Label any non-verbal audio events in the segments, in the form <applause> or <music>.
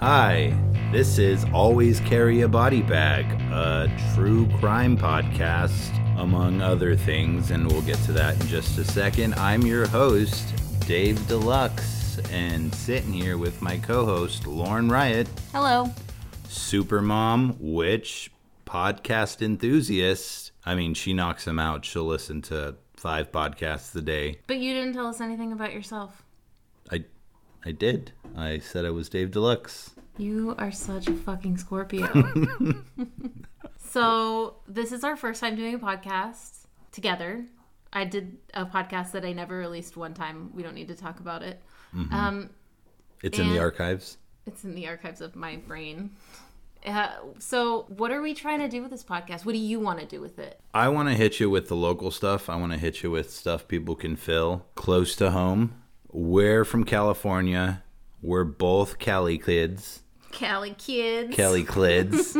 Hi, this is Always Carry a Body Bag, a true crime podcast, among other things, and we'll get to that in just a second. I'm your host, Dave Deluxe, and sitting here with my co host, Lauren Riot, Hello. Supermom, witch, podcast enthusiast. I mean, she knocks them out. She'll listen to five podcasts a day. But you didn't tell us anything about yourself. I, I did. I said I was Dave Deluxe. You are such a fucking Scorpio. <laughs> so, this is our first time doing a podcast together. I did a podcast that I never released one time. We don't need to talk about it. Um, It's in the archives. it's in the archives of my brain. Uh, so, what are we trying to do with this podcast? What do you want to do with it? I want to hit you with the local stuff. I want to hit you with stuff people can fill close to home. We're from California. We're both Cali kids. Cali kids. Cali kids.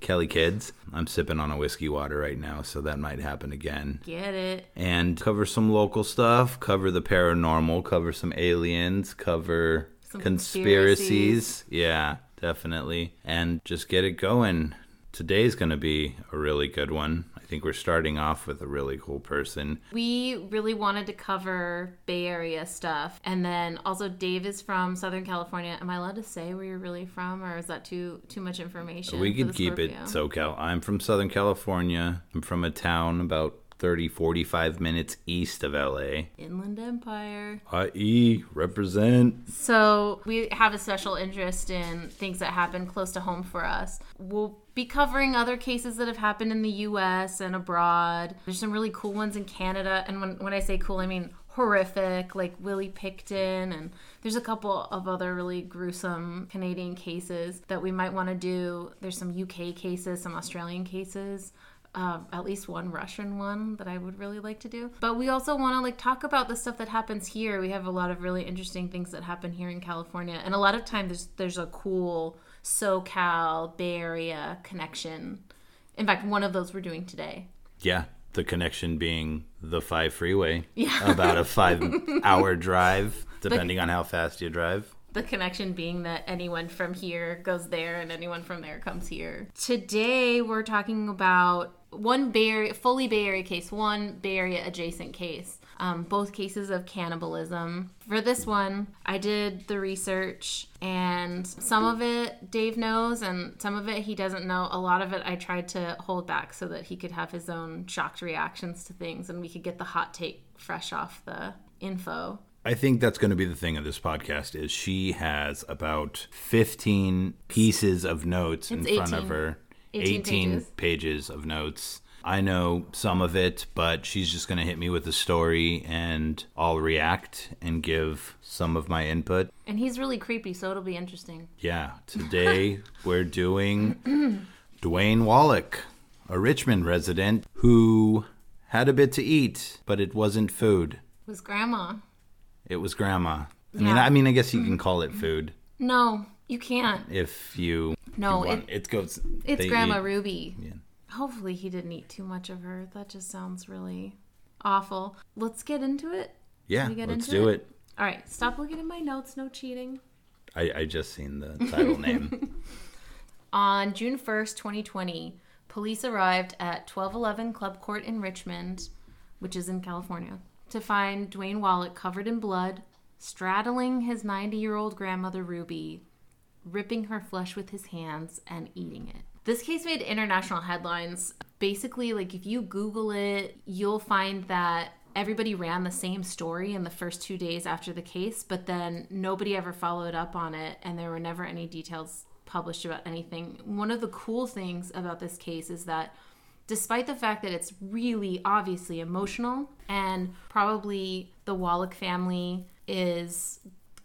Kelly <laughs> kids. I'm sipping on a whiskey water right now, so that might happen again. Get it. And cover some local stuff, cover the paranormal, cover some aliens, cover Some conspiracies. Yeah, definitely. And just get it going. Today's going to be a really good one. Think we're starting off with a really cool person. We really wanted to cover Bay Area stuff. And then also Dave is from Southern California. Am I allowed to say where you're really from or is that too too much information? We could keep it Scorpio? SoCal. I'm from Southern California. I'm from a town about 30, 45 minutes east of LA. Inland Empire. IE, represent. So we have a special interest in things that happen close to home for us. We'll be covering other cases that have happened in the US and abroad. There's some really cool ones in Canada. And when, when I say cool, I mean horrific, like Willie Pickton. And there's a couple of other really gruesome Canadian cases that we might want to do. There's some UK cases, some Australian cases uh, at least one Russian one that I would really like to do. But we also want to like talk about the stuff that happens here. We have a lot of really interesting things that happen here in California, and a lot of times there's there's a cool SoCal Bay Area connection. In fact, one of those we're doing today. Yeah, the connection being the 5 freeway. Yeah. <laughs> About a five <laughs> hour drive, depending on how fast you drive. The connection being that anyone from here goes there and anyone from there comes here. Today we're talking about one Bay Area, fully Bay Area case, one Bay Area adjacent case. Um, both cases of cannibalism. For this one, I did the research, and some of it Dave knows, and some of it he doesn't know. A lot of it I tried to hold back so that he could have his own shocked reactions to things, and we could get the hot take fresh off the info. I think that's going to be the thing of this podcast is she has about 15 pieces of notes in It's front of her. 18 pages. pages of notes. I know some of it, but she's just going to hit me with the story and I'll react and give some of my input. And he's really creepy, so it'll be interesting. Yeah, today <laughs> we're doing <clears throat> Dwayne Wallick, a Richmond resident who had a bit to eat, but it wasn't food. It Was grandma? It was grandma. I mean, I mean, I guess you can call it food No, you can't. if you. No, you it, it goes. it's Grandma eat- Ruby. Yeah. Hopefully, he didn't eat too much of her. That just sounds really awful. Let's get into it. Yeah, let's do it? it. All right, stop looking at my notes. No cheating. I, I just seen the title name. <laughs> On June 1st, 2020, police arrived at 1211 Club Court in Richmond, which is in California, to find Dwayne Wallick covered in blood, straddling his 90 year old grandmother Ruby, ripping her flesh with his hands, and eating it. This case made international headlines. Basically, like if you Google it, you'll find that everybody ran the same story in the first two days after the case, but then nobody ever followed up on it, and there were never any details published about anything. One of the cool things about this case is that despite the fact that it's really obviously emotional and probably the Wallick family is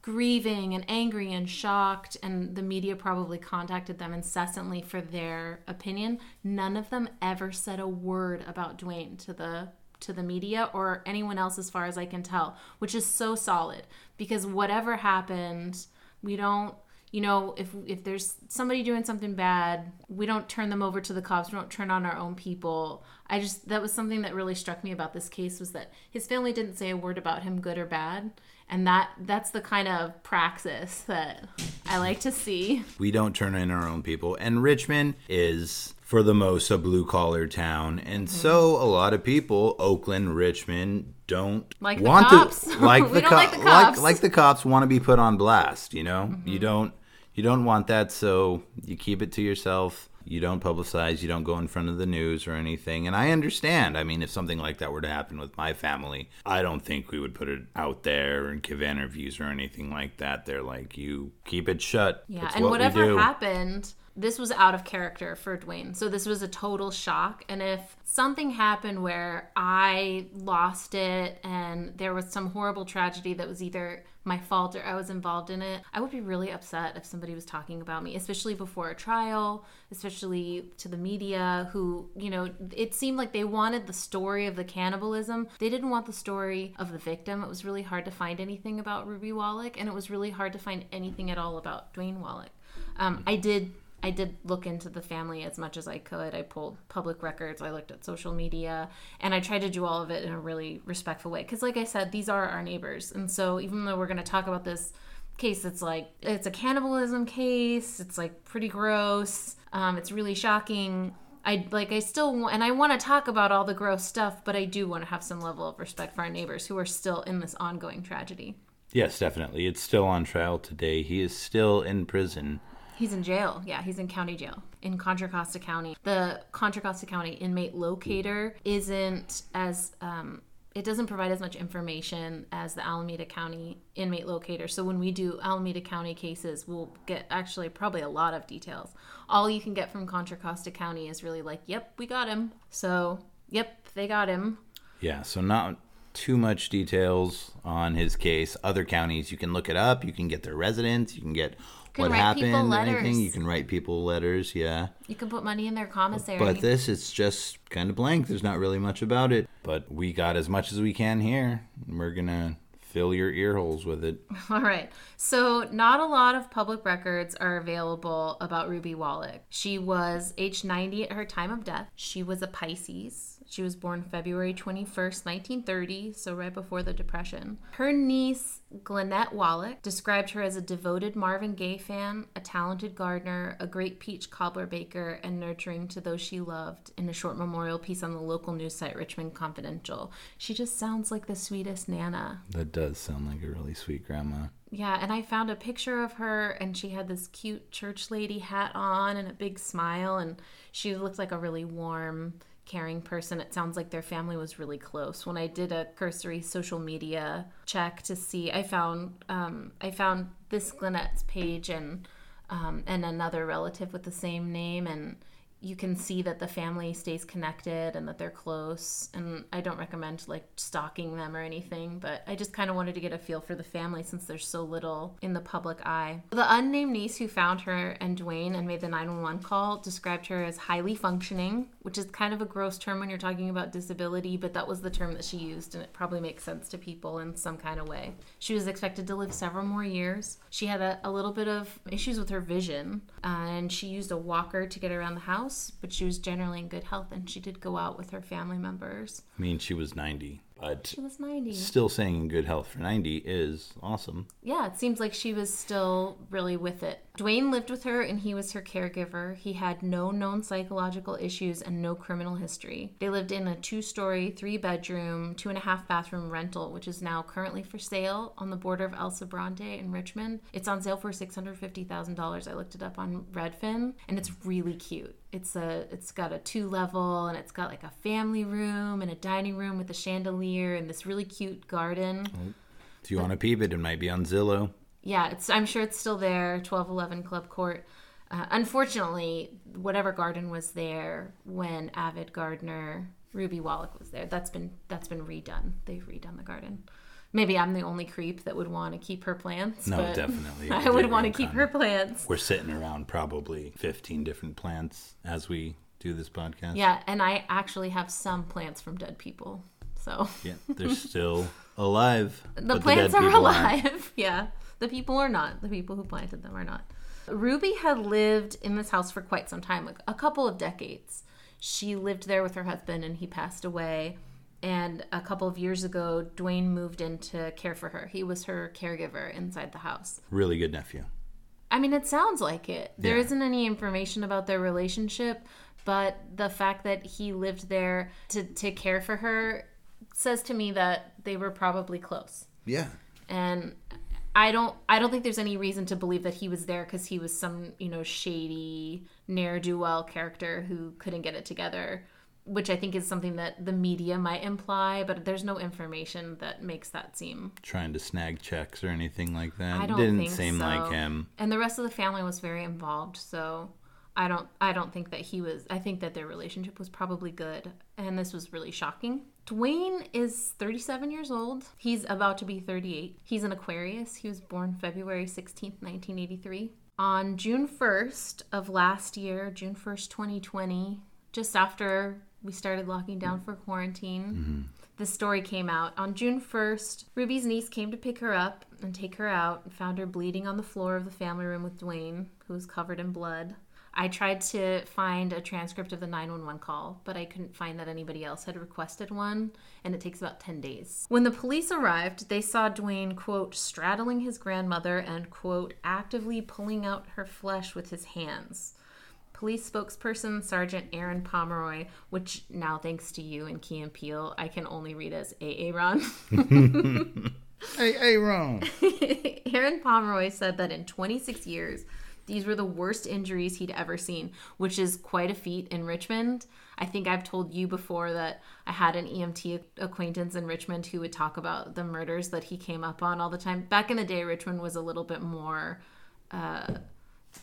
grieving and angry and shocked and the media probably contacted them incessantly for their opinion. None of them ever said a word about Dwayne to the to the media or anyone else as far as I can tell which is so solid because whatever happened we don't you know if if there's somebody doing something bad we don't turn them over to the cops. We don't turn on our own people. I just that was something that really struck me about this case was that his family didn't say a word about him good or bad And that that's the kind of praxis that I like to see. We don't turn in our own people. And Richmond is, for the most, a blue collar town. And Mm-hmm. so a lot of people, Oakland, Richmond, don't Like the want cops. to <laughs> like <laughs> We the, don't co- like the cops. Mm-hmm. like the cops want to be put on blast. You know, you don't you don't want that. So you keep it to yourself. You don't publicize. You don't go in front of the news or anything. And I understand. I mean, if something like that were to happen with my family, I don't think we would put it out there and give interviews or anything like that. They're like, you keep it shut. Yeah, It's and what whatever happened, this was out of character for Dwayne. So this was a total shock. And if something happened where I lost it and there was some horrible tragedy that was either my fault or I was involved in it, I would be really upset if somebody was talking about me, especially before a trial, especially to the media who, you know, it seemed like they wanted the story of the cannibalism. They didn't want the story of the victim. It was really hard to find anything about Ruby Wallick and it was really hard to find anything at all about Dwayne Wallick. Um, I did I did look into the family as much as I could. I pulled public records, I looked at social media, and I tried to do all of it in a really respectful way. Because, like I said, these are our neighbors. And so, even though we're going to talk about this case, it's like it's a cannibalism case, it's like pretty gross, um, it's really shocking. I like I still and I want to talk about all the gross stuff, but I do want to have some level of respect for our neighbors who are still in this ongoing tragedy. Yes, definitely. It's still on trial today. He is still in prison. He's in jail. Yeah, he's in county jail in Contra Costa County. The Contra Costa County inmate locator isn't as um, it doesn't provide as much information as the Alameda County inmate locator. So when we do Alameda County cases, we'll get actually probably a lot of details. All you can get from Contra Costa County is really like, "Yep, we got him." So, yep, they got him. Yeah, so not too much details on his case. Other counties, you can look it up. You can get their residents. You can get can what write happened. Anything. You can write people letters. Yeah. You can put money in their commissary. But this is just kind of blank. There's not really much about it. But we got as much as we can here. We're gonna fill your ear holes with it. <laughs> All right. So, not a lot of public records are available about Ruby Wallick. She was age 90 at her time of death. She was a Pisces. She was born February 21st, 1930, so right before the Depression. Her niece, Glenette Wallick, described her as a devoted Marvin Gaye fan, a talented gardener, a great peach cobbler baker, and nurturing to those she loved in a short memorial piece on the local news site Richmond Confidential. She just sounds like the sweetest Nana. That does sound like a really sweet grandma. Yeah, and I found a picture of her, and she had this cute church lady hat on and a big smile, and she looked like a really warm, caring person. It sounds like their family was really close. When I did a cursory social media check to see, I found um, I found this Glenette's page and um, and another relative with the same name, and you can see that the family stays connected and that they're close and i don't recommend like stalking them or anything but i just kind of wanted to get a feel for the family since there's so little in the public eye. The unnamed niece who found her and dwayne and made the 911 call described her as highly functioning which is kind of a gross term when you're talking about disability but that was the term that she used and it probably makes sense to people in some kind of way. She was expected to live several more years. She had a, a little bit of issues with her vision uh, and she used a walker to get around the house but she was generally in good health and she did go out with her family members. I mean, she was 90, but She was 90. still saying in good health for 90 is awesome. Yeah, it seems like she was still really with it. Dwayne lived with her and he was her caregiver. He had no known psychological issues and no criminal history. They lived in a two story, three bedroom, two and a half bathroom rental, which is now currently for sale on the border of El Sobrante in Richmond. It's on sale for $650,000. I looked it up on Redfin and it's really cute. It's a it's got a two level and it's got like a family room and a dining room with a chandelier and this really cute garden. If you want to peep it, it might be on Zillow. Yeah, it's. I'm sure it's still there. 1211 Club Court. Uh, unfortunately, whatever garden was there when avid gardener Ruby Wallick was there, that's been that's been redone. They've redone the garden. Maybe I'm the only creep that would want to keep her plants. No, but definitely. <laughs> I would want to keep her plants. We're sitting around probably 15 different plants as we do this podcast. Yeah, and I actually have some plants from dead people. So Yeah, they're <laughs> still alive. the plants dead are aren't. alive. <laughs> yeah. The people are not. The people who planted them are not. Ruby had lived in this house for quite some time, like a couple of decades. She lived there with her husband and he passed away. And a couple of years ago, Dwayne moved in to care for her. He was her caregiver inside the house. Really good nephew. I mean, it sounds like it. There Yeah. not any information about their relationship, but the fact that he lived there to, to care for her says to me that they were probably close. Yeah. And I don't I don't think there's any reason to believe that he was there because he was some, you know, shady ne'er-do-well character who couldn't get it together. Which I think is something that the media might imply, but there's no information that makes that seem Trying to snag checks or anything like that. I don't Didn't think seem so. like him. and the rest of the family was very involved so i don't i don't think that he was i think that their relationship was probably good and this was really shocking dwayne is 37 years old. He's about to be 38 he's an aquarius. He was born february 16th 1983 on june 1st of last year june 1st 2020 just after we started locking down for quarantine mm-hmm. the story came out. On June 1st, Ruby's niece came to pick her up and take her out and found her bleeding on the floor of the family room with Dwayne, who was covered in blood. I tried to find a transcript of the 911 call, but I couldn't find that anybody else had requested one, and it takes about 10 days. When the police arrived, they saw Dwayne, quote, straddling his grandmother and, quote, actively pulling out her flesh with his hands. Police spokesperson Sergeant Aaron Pomeroy, which now thanks to you and Key and Peele, I can only read as AA Ron. <laughs> Hey, hey, Ron. <laughs> Aaron Pomeroy said that in 26 years, these were the worst injuries he'd ever seen, which is quite a feat in Richmond. I think I've told you before that I had an EMT acquaintance in Richmond who would talk about the murders that he came up on all the time. Back in the day, Richmond was a little bit more uh,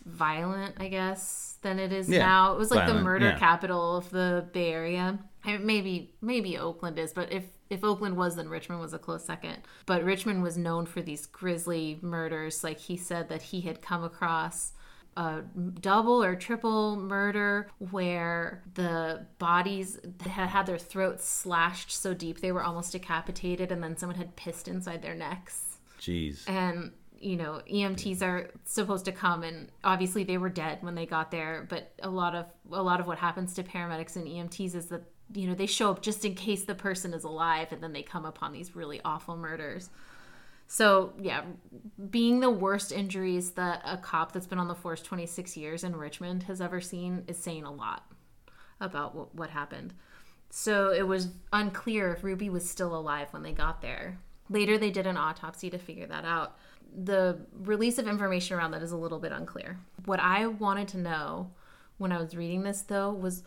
violent, I guess, than it is Yeah, now. It was like the murder yeah. capital of the Bay Area. I- Maybe maybe Oakland is, but if if Oakland was, then Richmond was a close second. But Richmond was known for these grisly murders. Like he said that he had come across a double or triple murder where the bodies had had their throats slashed so deep they were almost decapitated, and then someone had pissed inside their necks Jeez. and you know EMTs are supposed to come and obviously they were dead when they got there but a lot of a lot of what happens to paramedics and EMTs is that you know they show up just in case the person is alive and then they come upon these really awful murders so yeah being the worst injuries that a cop that's been on the force 26 years in Richmond has ever seen is saying a lot about what, what happened so it was unclear if Ruby was still alive when they got there. Later, they did an autopsy to figure that out. The release of information around that is a little bit unclear. What I wanted to know when I was reading this, though, was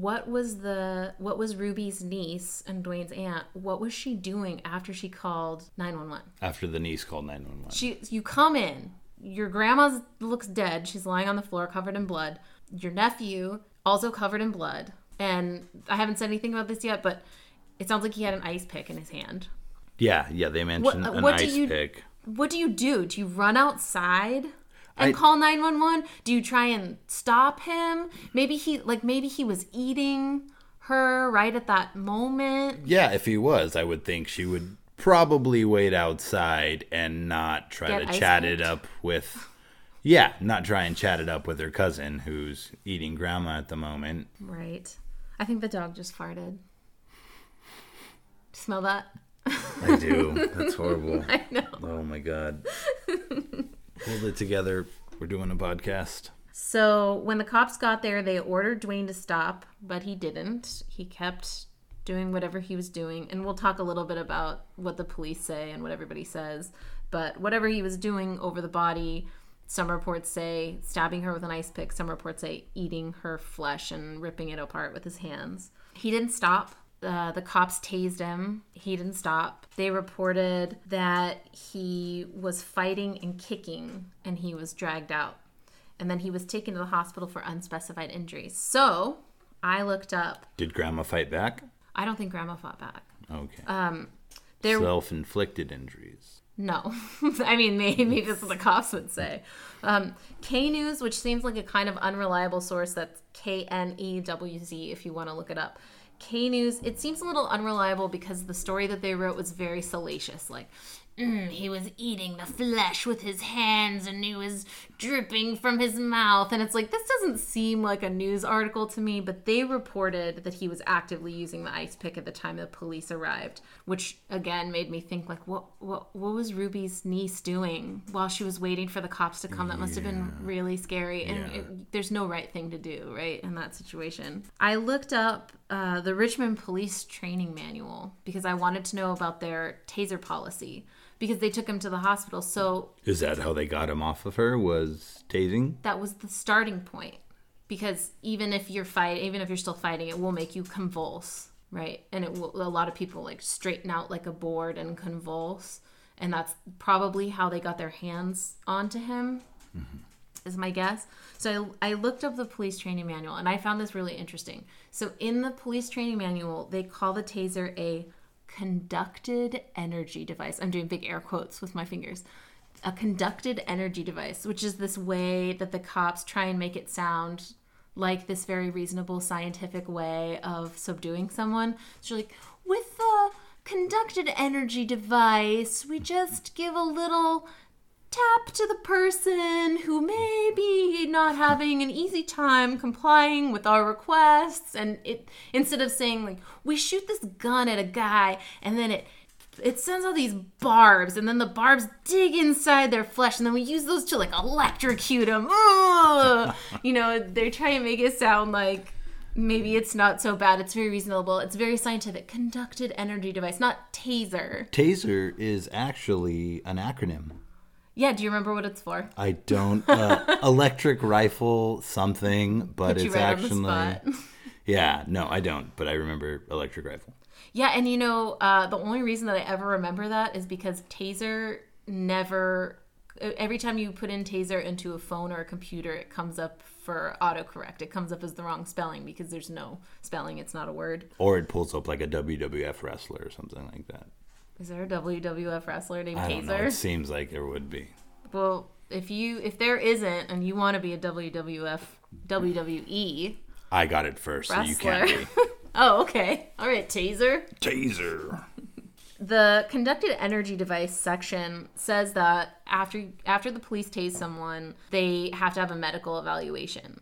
what was the what was Ruby's niece and Dwayne's aunt? What was she doing after she called nine one one? After the niece called 911. She, you come in. Your grandma looks dead. She's lying on the floor, covered in blood. Your nephew also covered in blood. And I haven't said anything about this yet, but it sounds like he had an ice pick in his hand. Yeah, yeah, they mentioned What- uh, an what do ice you- pick. What do you do? Do you run outside and I- call nine one one? Do you try and stop him? Maybe he like maybe he was eating her right at that moment. Yeah, if he was, I would think she would probably wait outside and not try Get to chat it up with. Yeah, not try and chat it up with her cousin who's eating grandma at the moment. Right. I think the dog just farted. Smell that? I do. <laughs> That's horrible. I know. Oh my god. <laughs> Hold it together. We're doing a podcast. So when the cops got there, they ordered Dwayne to stop, but he didn't. He kept doing whatever he was doing. And we'll talk a little bit about what the police say and what everybody says. But whatever he was doing over the body, some reports say stabbing her with an ice pick, some reports say eating her flesh and ripping it apart with his hands. He didn't stop. Uh, the cops tased him. He didn't stop. They reported that he was fighting and kicking and he was dragged out and then he was taken to the hospital for unspecified injuries. So I looked up. Did grandma fight back? I don't think Grandma fought back. Okay. There, Self inflicted injuries. no. <laughs> I mean, maybe this is what the cops would say. Um, K News, which seems like a kind of unreliable source, that's K N E W Z if you want to look it up. K News, it seems a little unreliable because the story that they wrote was very salacious. Like, mm, he was eating the flesh with his hands and he was dripping from his mouth. And it's like, this doesn't seem like a news article to me, but they reported that he was actively using the ice pick at the time the police arrived, which again made me think, like, what, what, what was Ruby's niece doing while she was waiting for the cops to come? That must have been really scary. And Yeah. it, there's no right thing to do, right, in that situation. I looked up uh, the Richmond Police Training Manual because I wanted to know about their taser policy because they took him to the hospital. So Is that how they got him off of her? Was tasing? that was the starting point because even if you're fight even if you're still fighting it will make you convulse right and it will a lot of people like straighten out like a board and convulse and that's probably how they got their hands onto him is my guess. So I, I looked up the police training manual and i found this really interesting. So in the police training manual they call the taser a conducted energy device. I'm doing big air quotes with my fingers. A conducted energy device, which is this way that the cops try and make it sound like this very reasonable scientific way of subduing someone. So like, with the conducted energy device, we just give a little tap to the person who may be not having an easy time complying with our requests and it instead of saying like we shoot this gun at a guy and then it it sends all these barbs and then the barbs dig inside their flesh and then we use those to like electrocute them you know they're trying to make it sound like maybe it's not so bad. It's very reasonable. It's very scientific. Conducted energy device not taser. Taser is actually an acronym. Yeah do you remember what it's for I don't uh, <laughs> electric rifle something, but it's right actually <laughs> yeah. No, I don't, but I remember electric rifle. Yeah, and you know, uh, the only reason that I ever remember that is because Taser never. Every time you put in Taser into a phone or a computer, it comes up for autocorrect. It comes up as the wrong spelling because there's no spelling. It's not a word. Or it pulls up like a WWF wrestler or something like that. Is there a WWF wrestler named I don't know. Taser? It seems like there would be. Well, if you if there isn't, and you want to be a WWF WWE I got it first, so you can't be. <laughs> oh, okay. All right, Taser. Taser. The conducted energy device section says that after after the police tase someone, they have to have a medical evaluation.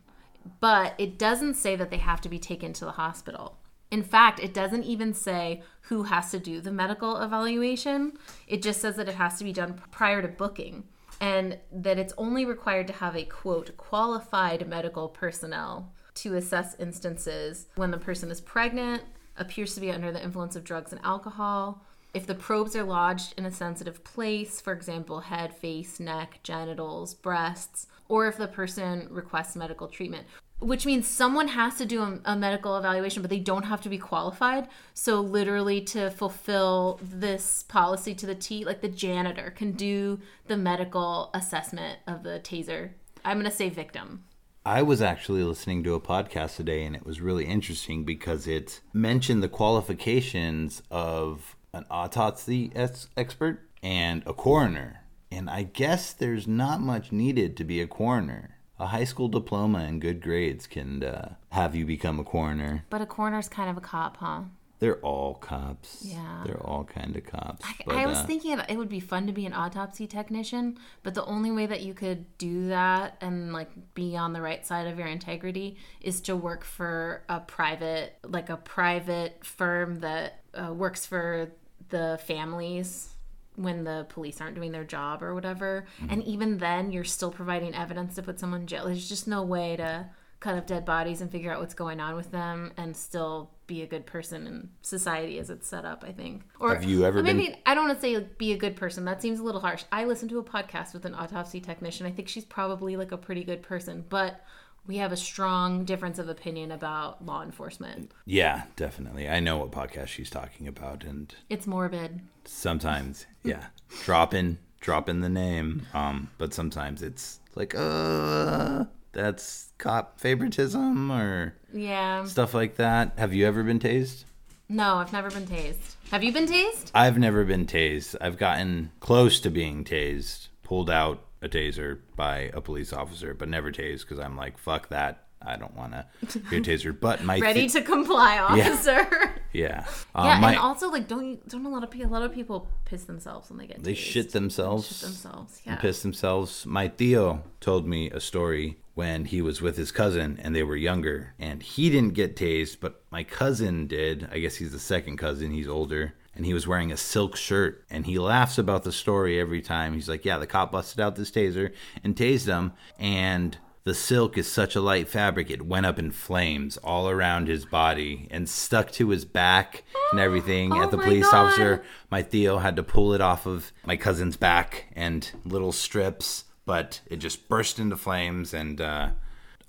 But it doesn't say that they have to be taken to the hospital. In fact, it doesn't even say who has to do the medical evaluation. It just says that it has to be done prior to booking and that it's only required to have a quote qualified medical personnel to assess instances when the person is pregnant, appears to be under the influence of drugs and alcohol, if the probes are lodged in a sensitive place, for example, head, face, neck, genitals, breasts, or if the person requests medical treatment. Which means someone has to do a, a medical evaluation, but they don't have to be qualified. So, literally, to fulfill this policy to the T, like the janitor can do the medical assessment of the taser. I'm going to say victim. I was actually listening to a podcast today, and it was really interesting because it mentioned the qualifications of an autopsy ex- expert and a coroner. And I guess there's not much needed to be a coroner. A high school diploma and good grades can uh, have you become a coroner. But a coroner's kind of a cop, huh? They're all cops. Yeah. They're all kind of cops. I, but, I was uh, thinking it would be fun to be an autopsy technician, but the only way that you could do that and like be on the right side of your integrity is to work for a private, like a private firm that uh, works for the families when the police aren't doing their job or whatever. Mm-hmm. And even then, you're still providing evidence to put someone in jail. There's just no way to cut up dead bodies and figure out what's going on with them and still be a good person in society as it's set up, I think. Or Have you ever or been- I don't want to say like, be a good person. That seems a little harsh. I listened to a podcast with an autopsy technician. I think she's probably like a pretty good person, but we have a strong difference of opinion about law enforcement. yeah, definitely. I know what podcast she's talking about, and It's morbid. sometimes <laughs> yeah dropping dropping the name um but sometimes it's like uh that's cop favoritism or Yeah. stuff like that have you ever been tased No, I've never been tased. Have you been tased? i've never been tased i've gotten close to being tased pulled out a taser by a police officer but never tased because i'm like fuck that I don't want to be a taser. But my <laughs> Ready thi- to comply, officer. <laughs> yeah, <laughs> uh, Yeah, my, and also like don't you, don't a lot of people a lot of people piss themselves when they get they tased. shit themselves. Shit themselves. Yeah. piss themselves. My Theo told me a story when he was with his cousin and they were younger, and he didn't get tased, but my cousin did. I guess he's the second cousin. He's older. And he was wearing a silk shirt, and he laughs about the story every time. He's like, "Yeah, the cop busted out this taser and tased him, and the silk is such a light fabric, it went up in flames all around his body and stuck to his back and everything." Oh At the police God. officer, my Theo had to pull it off of my cousin's back and little strips, but it just burst into flames. And uh,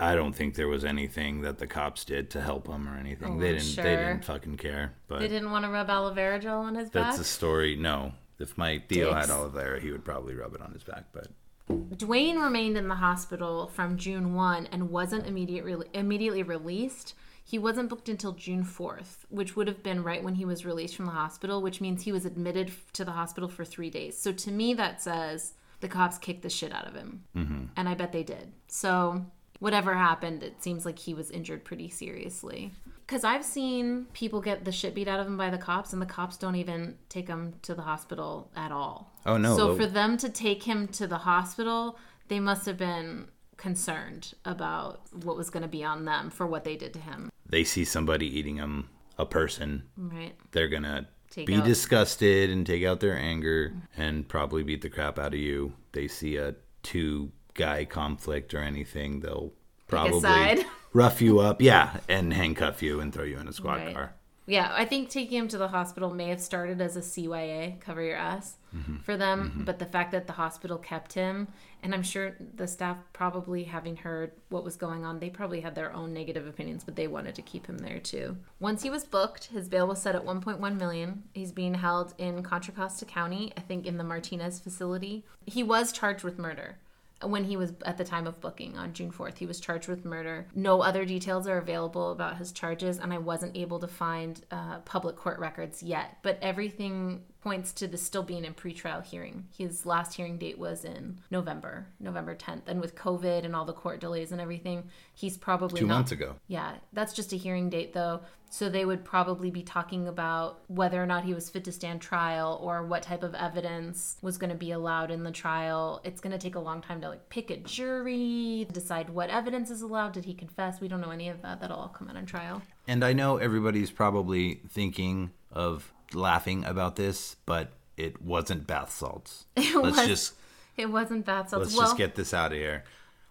I don't think there was anything that the cops did to help him or anything. Oh, they didn't. They didn't fucking care. But They didn't want to rub aloe vera gel on his back. that's the story. No, if my Theo Dicks. had aloe vera, he would probably rub it on his back. But Dwayne remained in the hospital from June 1 and wasn't immediate re- immediately released. He wasn't booked until June 4th, which would have been right when he was released from the hospital, which means he was admitted to the hospital for three days. So to me, that says the cops kicked the shit out of him. Mm-hmm. And I bet they did. So whatever happened, it seems like he was injured pretty seriously. Because I've seen people get the shit beat out of them by the cops, and the cops don't even take them to the hospital at all. Oh, no, So for them to take him to the hospital, they must have been concerned about what was going to be on them for what they did to him. they see somebody eating him, a person, Right. they're gonna be out- disgusted and take out their anger and probably beat the crap out of you. They see a two guy conflict or anything, they'll probably <laughs> rough you up, yeah, and handcuff you and throw you in a squad Right. car. Yeah, I think taking him to the hospital may have started as a CYA, cover your ass, mm-hmm. for them. Mm-hmm. But the fact that the hospital kept him, and I'm sure the staff probably having heard what was going on, they probably had their own negative opinions, but they wanted to keep him there too. Once he was booked, his bail was set at 1.1 million. He's being held in Contra Costa County, I think in the Martinez facility. He was charged with murder when he was at the time of booking on June 4th. He was charged with murder. No other details are available about his charges, and I wasn't able to find uh, public court records yet. But everything points to this still being in pretrial hearing. His last hearing date was in November, November 10th. And with COVID and all the court delays and everything, he's probably Two not months ago. yeah, that's just a hearing date though. So they would probably be talking about whether or not he was fit to stand trial or what type of evidence was going to be allowed in the trial. It's going to take a long time to like pick a jury, decide what evidence is allowed. Did he confess? We don't know any of that. That'll all come out in trial. And I know everybody's probably thinking of laughing about this, but it wasn't bath salts. <laughs> Let's was- just It wasn't bath salts. let's well, just get this out of here.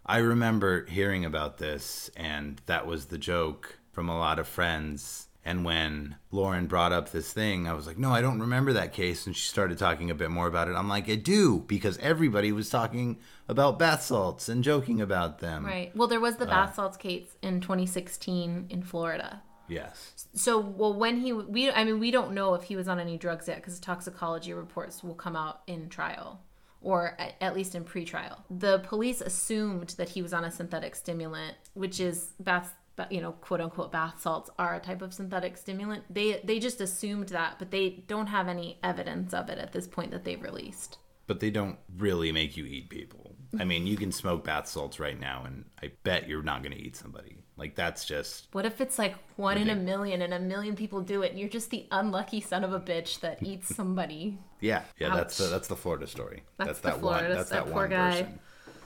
I remember hearing about this, and that was the joke from a lot of friends. And when Lauren brought up this thing, I was like, no, I don't remember that case. And she started talking a bit more about it. I'm like, I do, because everybody was talking about bath salts and joking about them. right. Well, there was the bath uh, salts case in 2016 in Florida. Yes. So, well, when he we I mean, we don't know if he was on any drugs yet because toxicology reports will come out in trial or at, at least in pretrial. The police assumed that he was on a synthetic stimulant, which is bath, you know, quote unquote bath salts are a type of synthetic stimulant. They they just assumed that, but they don't have any evidence of it at this point that they've released. But they don't really make you eat people. I mean, you can smoke bath salts right now, and I bet you're not going to eat somebody. Like, that's just. What if it's like one in a million and a million people do it and you're just the unlucky son of a bitch that eats somebody? <laughs> Yeah, yeah, that's the that's the Florida story. That's That's, that Florida- one. That's that that, poor one guy. person.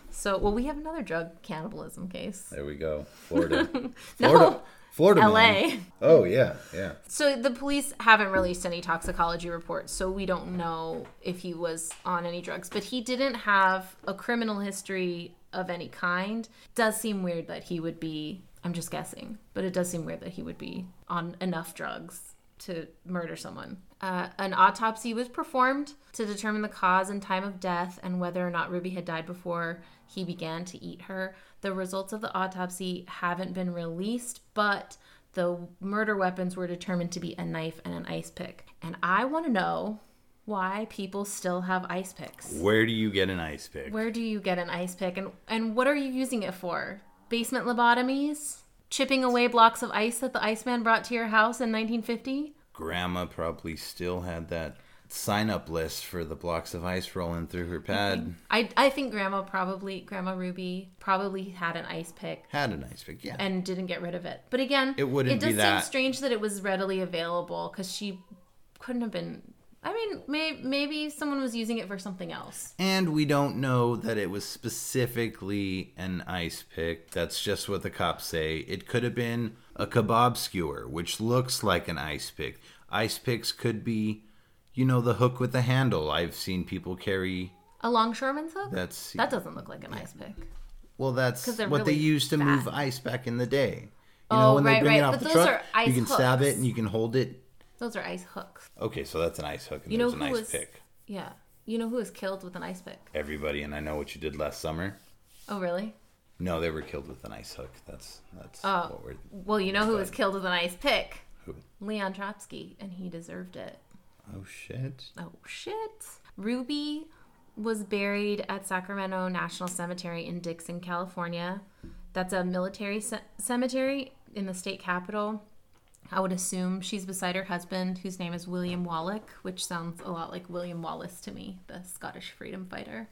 So, well, we have another drug cannibalism case. There we go. Florida. <laughs> No, Florida. Florida. LA. man. Oh yeah, yeah. So the police haven't released any toxicology reports, so we don't know if he was on any drugs. But he didn't have a criminal history of any kind. Does seem weird that he would be. I'm just guessing, but it does seem weird that he would be on enough drugs to murder someone. Uh, an autopsy was performed to determine the cause and time of death and whether or not Ruby had died before he began to eat her. The results of the autopsy haven't been released, but the murder weapons were determined to be a knife and an ice pick. And I want to know why people still have ice picks. Where do you get an ice pick? Where do you get an ice pick and and what are you using it for? Basement lobotomies? Chipping away blocks of ice that the Iceman brought to your house in 1950? Grandma probably still had that sign up list for the blocks of ice rolling through her pad. Mm-hmm. I I think Grandma probably Grandma Ruby probably had an ice pick Had an ice pick, yeah. and didn't get rid of it. But again, It wouldn't It does be seem that- strange that it was readily available because she couldn't have been. I mean, may, maybe someone was using it for something else. And we don't know that it was specifically an ice pick. That's just what the cops say. It could have been a kebab skewer, which looks like an ice pick. Ice picks could be, you know, the hook with the handle. I've seen people carry. A longshoreman's hook. That's that doesn't look like an ice pick. well, that's 'Cause they're what they really used to move ice back in the day. You Oh, know, when they right, bring right. it off But the those truck, are ice you can stab hooks. it and you can hold it. Those are ice hooks. Okay, so that's an ice hook and You know there's an ice was? pick. Yeah. You know who was killed with an ice pick? Everybody, and I know what you did last summer. Oh, really? No, they were killed with an ice hook. That's that's Oh. what we're. Well, you know who was killed with an ice pick? Who? Leon Trotsky, and he deserved it. Oh shit! Oh shit. Ruby was buried at Sacramento National Cemetery in Dixon, California. That's a military ce- cemetery in the state capital. I would assume she's beside her husband, whose name is William Wallick, which sounds a lot like William Wallace to me, the Scottish freedom fighter.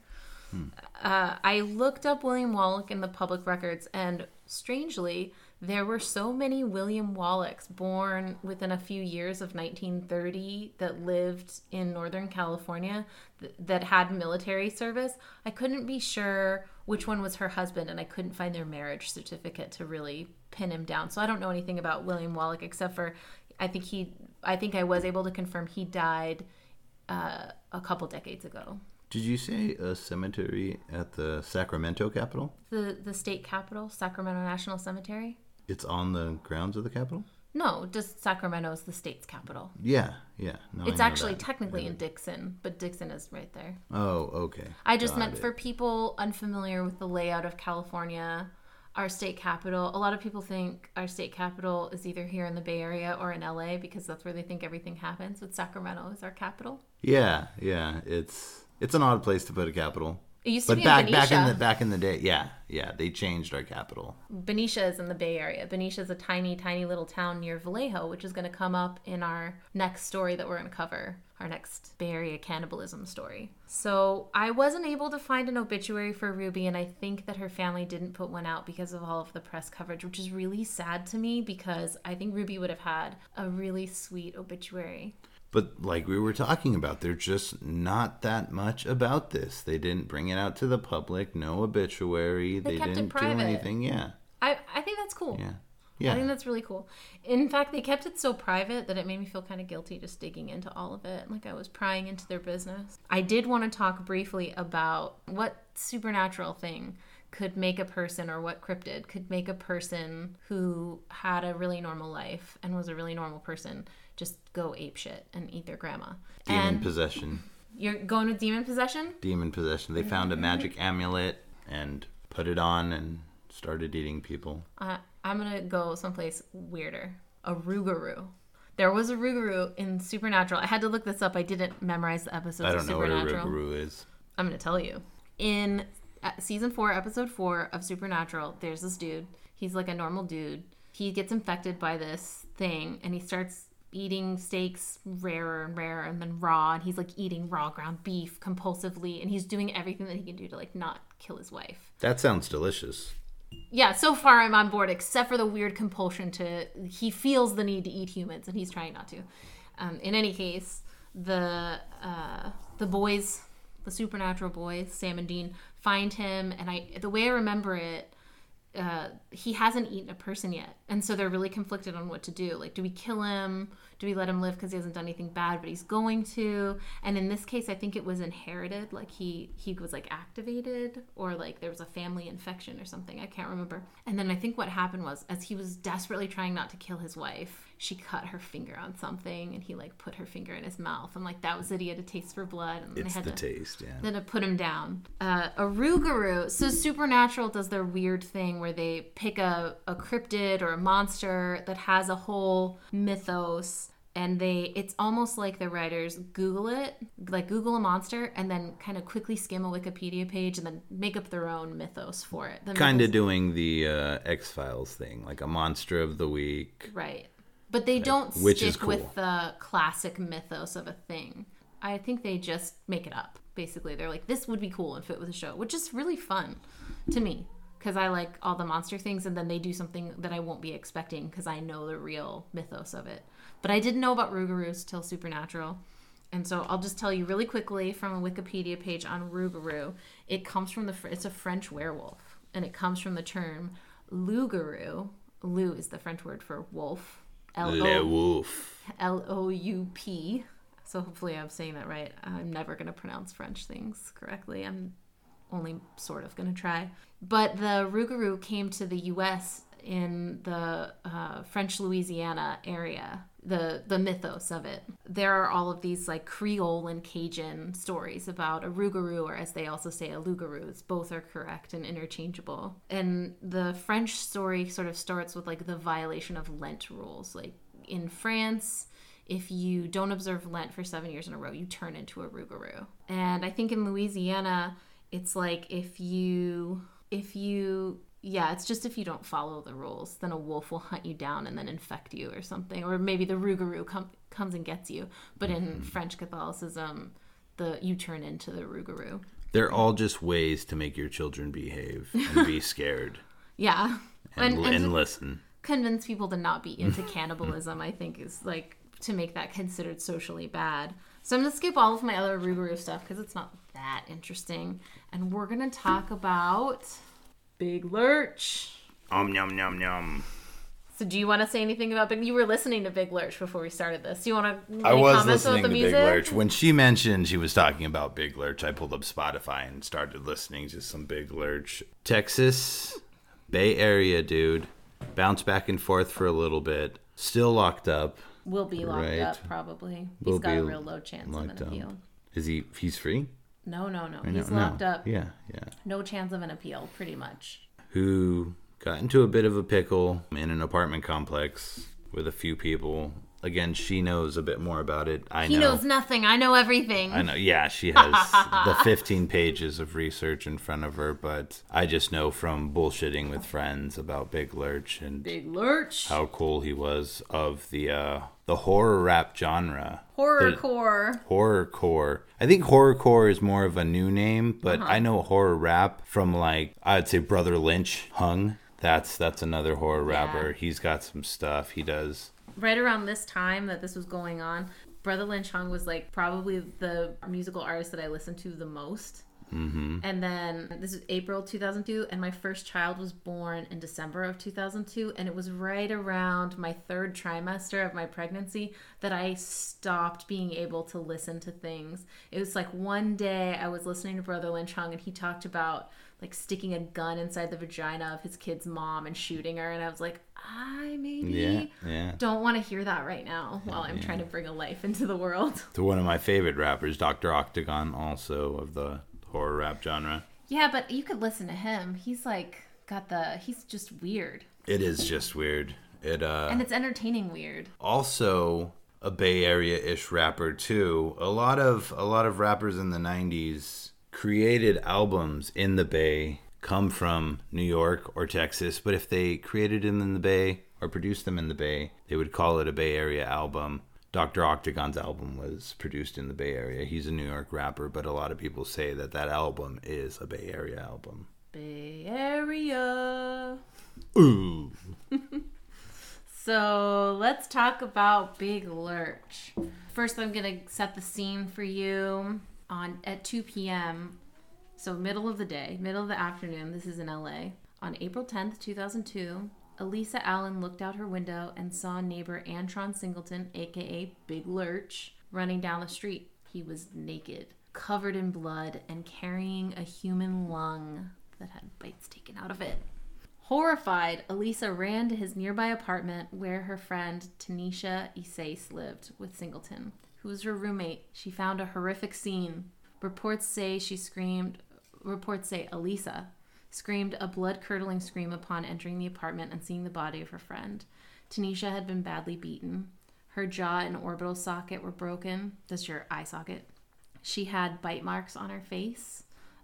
Uh, I looked up William Wallick in the public records, and strangely, there were so many William Wallicks born within a few years of 1930 that lived in Northern California th- that had military service. I couldn't be sure which one was her husband, and I couldn't find their marriage certificate to really pin him down. So I don't know anything about William Wallick except for I think he, I think I was able to confirm he died uh, a couple decades ago. Did you say a cemetery at the Sacramento Capitol? the the state capital, Sacramento National Cemetery. It's on the grounds of the Capitol. No, just Sacramento is the state's capital. Yeah, yeah. No, It's actually that. technically in Dixon, but Dixon is right there. Oh, okay. I just Got meant it. for people unfamiliar with the layout of California, our state capital. A lot of people think our state capital is either here in the Bay Area or in LA because that's where they think everything happens. But Sacramento is our capital. Yeah, yeah. It's it's an odd place to put a capital. It used to But be back in back in the back in the day, yeah, yeah. They changed our capital. Benicia is in the Bay Area. Benicia is a tiny, tiny little town near Vallejo, which is going to come up in our next story that we're going to cover, our next Bay Area cannibalism story. So I wasn't able to find an obituary for Ruby, and I think that her family didn't put one out because of all of the press coverage, which is really sad to me because I think Ruby would have had a really sweet obituary. But like we were talking about, there's just not that much about this. They didn't bring it out to the public. No obituary. They, kept it didn't do anything. Yeah, I, I think that's cool. yeah, Yeah. I think that's really cool. In fact, they kept it so private that it made me feel kind of guilty just digging into all of it. Like I was prying into their business. I did want to talk briefly about what supernatural thing could make a person or what cryptid could make a person who had a really normal life and was a really normal person just go ape shit and eat their grandma. Demon and possession. you're going with demon possession? Demon possession. They found a magic amulet and put it on and started eating people. Uh, I'm gonna go someplace weirder. A Rougarou. There was a Rougarou in Supernatural. I had to look this up. I didn't memorize the episodes I don't know what a. Rougarou is. I'm gonna tell you. In uh, season four, episode four of Supernatural, there's this dude. He's like a normal dude. He gets infected by this thing, and he starts eating steaks rarer and rarer, and then raw. And he's like eating raw ground beef compulsively, and he's doing everything that he can do to like not kill his wife. That sounds delicious. Yeah, so far I'm on board, except for the weird compulsion to. He feels the need to eat humans, and he's trying not to. Um, in any case, the uh, the boys, the supernatural boys, Sam and Dean, find him, and I. The way I remember it, uh, he hasn't eaten a person yet, and so they're really conflicted on what to do. Like, do we kill him? Do we let him live because he hasn't done anything bad, but he's going to? And in this case, I think it was inherited. Like he he was like activated, or like there was a family infection or something. I can't remember. And then I think what happened was, as he was desperately trying not to kill his wife, she cut her finger on something, and he like put her finger in his mouth, and like that was it. He had a taste for blood, and It's they had the to taste, yeah. then to put him down. Uh, a Rougarou. So Supernatural does their weird thing where they pick a, a cryptid or a monster that has a whole mythos and they it's almost like the writers google it like google a monster and then kind of quickly skim a wikipedia page and then make up their own mythos for it Kind of doing the uh, X Files thing, like a monster of the week. right but they don't which stick cool. with the classic mythos of a thing I think they just make it up. Basically, they're like, this would be cool and fit with the show, which is really fun to me because I like all the monster things, and then they do something that I won't be expecting because I know the real mythos of it. But I didn't know about Rougarous till Supernatural. And so I'll just tell you really quickly from a Wikipedia page on Rougarou. It comes from the it's a French werewolf, and it comes from the term loup-garou. Lou is the French word for wolf. Wolf. L O U P. So hopefully I'm saying that right. I'm never going to pronounce French things correctly. I'm only sort of going to try. But the Rougarou came to the U.S. in the uh, French Louisiana area. The the mythos of it. There are all of these like Creole and Cajun stories about a Rougarou, or as they also say, a Loup-garous. Both are correct and interchangeable. And the French story sort of starts with like the violation of Lent rules. Like in France, if you don't observe Lent for seven years in a row, you turn into a Rougarou. And I think in Louisiana, it's like if you if you yeah, it's just if you don't follow the rules, then a wolf will hunt you down and then infect you or something, or maybe the Rougarou com- comes and gets you. But in mm-hmm. French Catholicism, the you turn into the Rougarou. They're all just ways to make your children behave and be <laughs> scared Yeah, and, and, to listen. convince people to not be <laughs> into cannibalism, I think, is like to make that considered socially bad. So I'm gonna skip all of my other Rougarou stuff because it's not that interesting, and we're gonna talk about Big Lurch. Um, yum, yum, yum. So do you want to say anything about Big? You were listening to Big Lurch before we started this. Do you want to? I was listening to Big Lurch. When she mentioned she was talking about Big Lurch, I pulled up Spotify and started listening to some Big Lurch. Texas, Bay Area dude. Bounced back and forth for a little bit. Still locked up. Will be locked Right. up probably. He's Will got a real low chance of locked an up. appeal. Is he? He's free? No, no, no. I He's no. locked up. Yeah, yeah. No chance of an appeal, pretty much. Who got into a bit of a pickle in an apartment complex with a few people. Again, she knows a bit more about it. I He know. knows nothing. I know everything. I know. Yeah, she <laughs> has the 15 pages of research in front of her, but I just know from bullshitting with friends about Big Lurch and Big Lurch. how cool he was of the uh, the horror rap genre. Horror There- core. Horrorcore. I think horrorcore is more of a new name, but Uh-huh. I know horror rap from like I'd say Brother Lynch hung. That's that's another horror rapper. He's got some stuff. He does. Right around this time that this was going on, Brother Lynch Hung was like probably the musical artist that I listened to the most. Mm-hmm. And then this is April 2002, and my first child was born in December of 2002. And it was right around my third trimester of my pregnancy that I stopped being able to listen to things. It was like one day I was listening to Brother Lynch Hung, and he talked about like sticking a gun inside the vagina of his kid's mom and shooting her. And I was like, I maybe Yeah, yeah. don't want to hear that right now while I'm trying to bring a life into the world. To one of my favorite rappers, Dr. Octagon, also of the horror rap genre. Yeah, but you could listen to him. He's like got the he's just weird. It is just weird. It uh And it's entertaining weird. also a Bay Area ish rapper too. A lot of a lot of rappers in the '90s created albums in the Bay, come from New York or Texas, but if they created them in the Bay or produced them in the Bay, they would call it a Bay Area album. Dr. Octagon's album was produced in the Bay Area. He's a New York rapper, but a lot of people say that that album is a Bay Area album. Bay Area. Ooh. <laughs> So let's talk about Big Lurch. First, I'm gonna set the scene for you on at 2 p.m. So middle of the day, middle of the afternoon. This is in LA. On April 10th, 2002, Elisa Allen looked out her window and saw neighbor Antron Singleton, aka Big Lurch, running down the street. He was naked, covered in blood, and carrying a human lung that had bites taken out of it. Horrified, Elisa ran to his nearby apartment where her friend Tanisha Ysais lived with Singleton, who was her roommate. She found a horrific scene. Reports say she screamed, reports say Elisa screamed a blood curdling scream upon entering the apartment and seeing the body of her friend. Tanisha had been badly beaten. Her jaw and orbital socket were broken. That's your eye socket. She had bite marks on her face.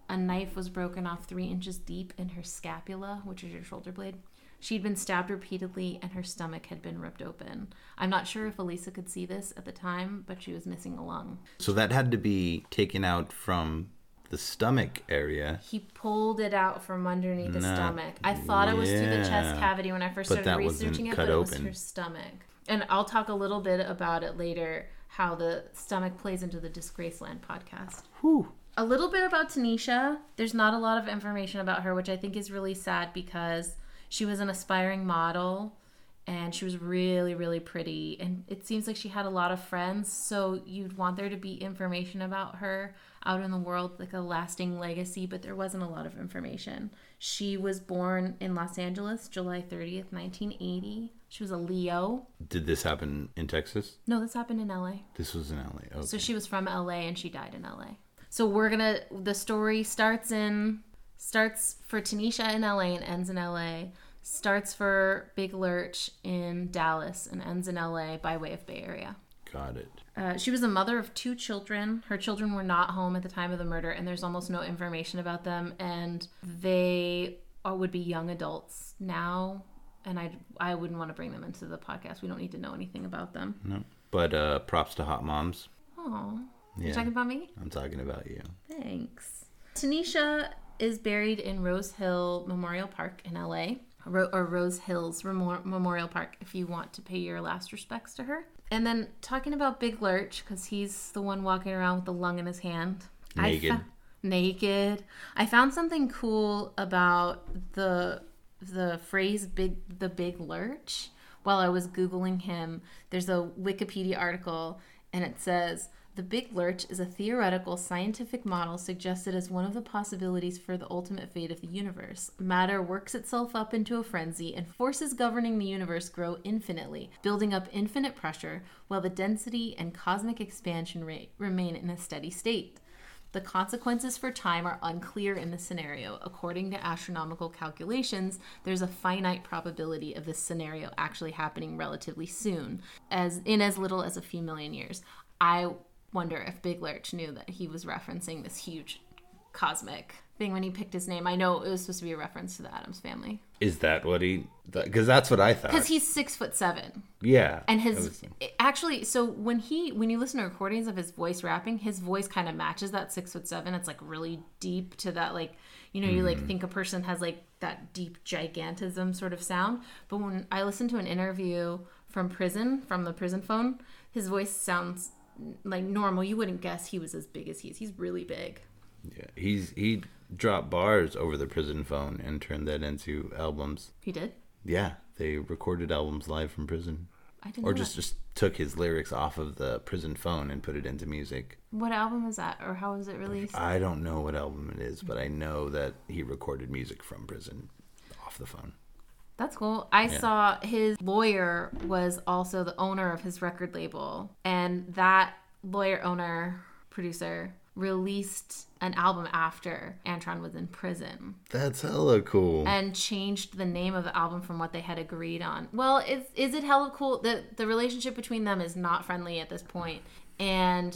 a knife was broken off three inches deep in her scapula, which is your shoulder blade. She'd been stabbed repeatedly and her stomach had been ripped open. I'm not sure if Elisa could see this at the time, but she was missing a lung. So that had to be taken out from the stomach area. He pulled it out from underneath the stomach. I thought it was through the chest cavity when I first But started researching it, but it was open. her stomach. And I'll talk a little bit about it later, how the stomach plays into the Disgraceland podcast. Whew. A little bit about Tanisha. There's not a lot of information about her, which I think is really sad because she was an aspiring model and she was really, really pretty. And it seems like she had a lot of friends. So you'd want there to be information about her out in the world, like a lasting legacy, but there wasn't a lot of information. She was born in Los Angeles, July 30th, 1980. She was a Leo. Did this happen in Texas? No, this happened in LA. This was in LA. Okay. So she was from LA and she died in LA. So we're gonna the story starts in starts for Tanisha in LA and ends in LA. Starts for Big Lurch in Dallas and ends in LA by way of Bay Area. Got it. Uh, she was a mother of two children. Her children were not home at the time of the murder, and there's almost no information about them. And they uh, would be young adults now, and I I wouldn't want to bring them into the podcast. We don't need to know anything about them. No. But uh, props to hot moms. Oh, Yeah. you talking about me? I'm talking about you. Thanks. Tanisha is buried in Rose Hill Memorial Park in LA, Ro- or Rose Hills Memorial Park if you want to pay your last respects to her. And then talking about Big Lurch, because he's the one walking around with the lung in his hand. I Naked. naked. I found something cool about the the phrase big the big lurch while I was googling him. There's a Wikipedia article and it says the big lurch is a theoretical scientific model suggested as one of the possibilities for the ultimate fate of the universe. Matter works itself up into a frenzy and forces governing the universe grow infinitely, building up infinite pressure while the density and cosmic expansion rate remain in a steady state. The consequences for time are unclear in this scenario. According to astronomical calculations, there's a finite probability of this scenario actually happening relatively soon, as in as little as a few million years. I wonder if Big Lurch knew that he was referencing this huge cosmic thing when he picked his name. I know it was supposed to be a reference to the Addams family Is that what he? Because that's what I thought. because he's six foot seven. yeah. and his was- actually so when he when you listen to recordings of his voice rapping his voice kind of matches that six foot seven it's like really deep to that like you know you like hmm. think a person has like that deep gigantism sort of sound but when i listened to an interview from prison from the prison phone his voice sounds like normal you wouldn't guess he was as big as he is he's really big yeah. He's he dropped bars over the prison phone and turned that into albums. he did Yeah, they recorded albums live from prison, i didn't or just that. just took his lyrics off of the prison phone and put it into music. what album is that or how was it released I don't know what album it is, but I know that he recorded music from prison off the phone. That's cool. I saw his lawyer was also the owner of his record label, and that lawyer, owner, producer released an album after Antron was in prison That's hella cool. and changed the name of the album from what they had agreed on. Well, is is it hella cool? The the relationship between them is not friendly at this point, and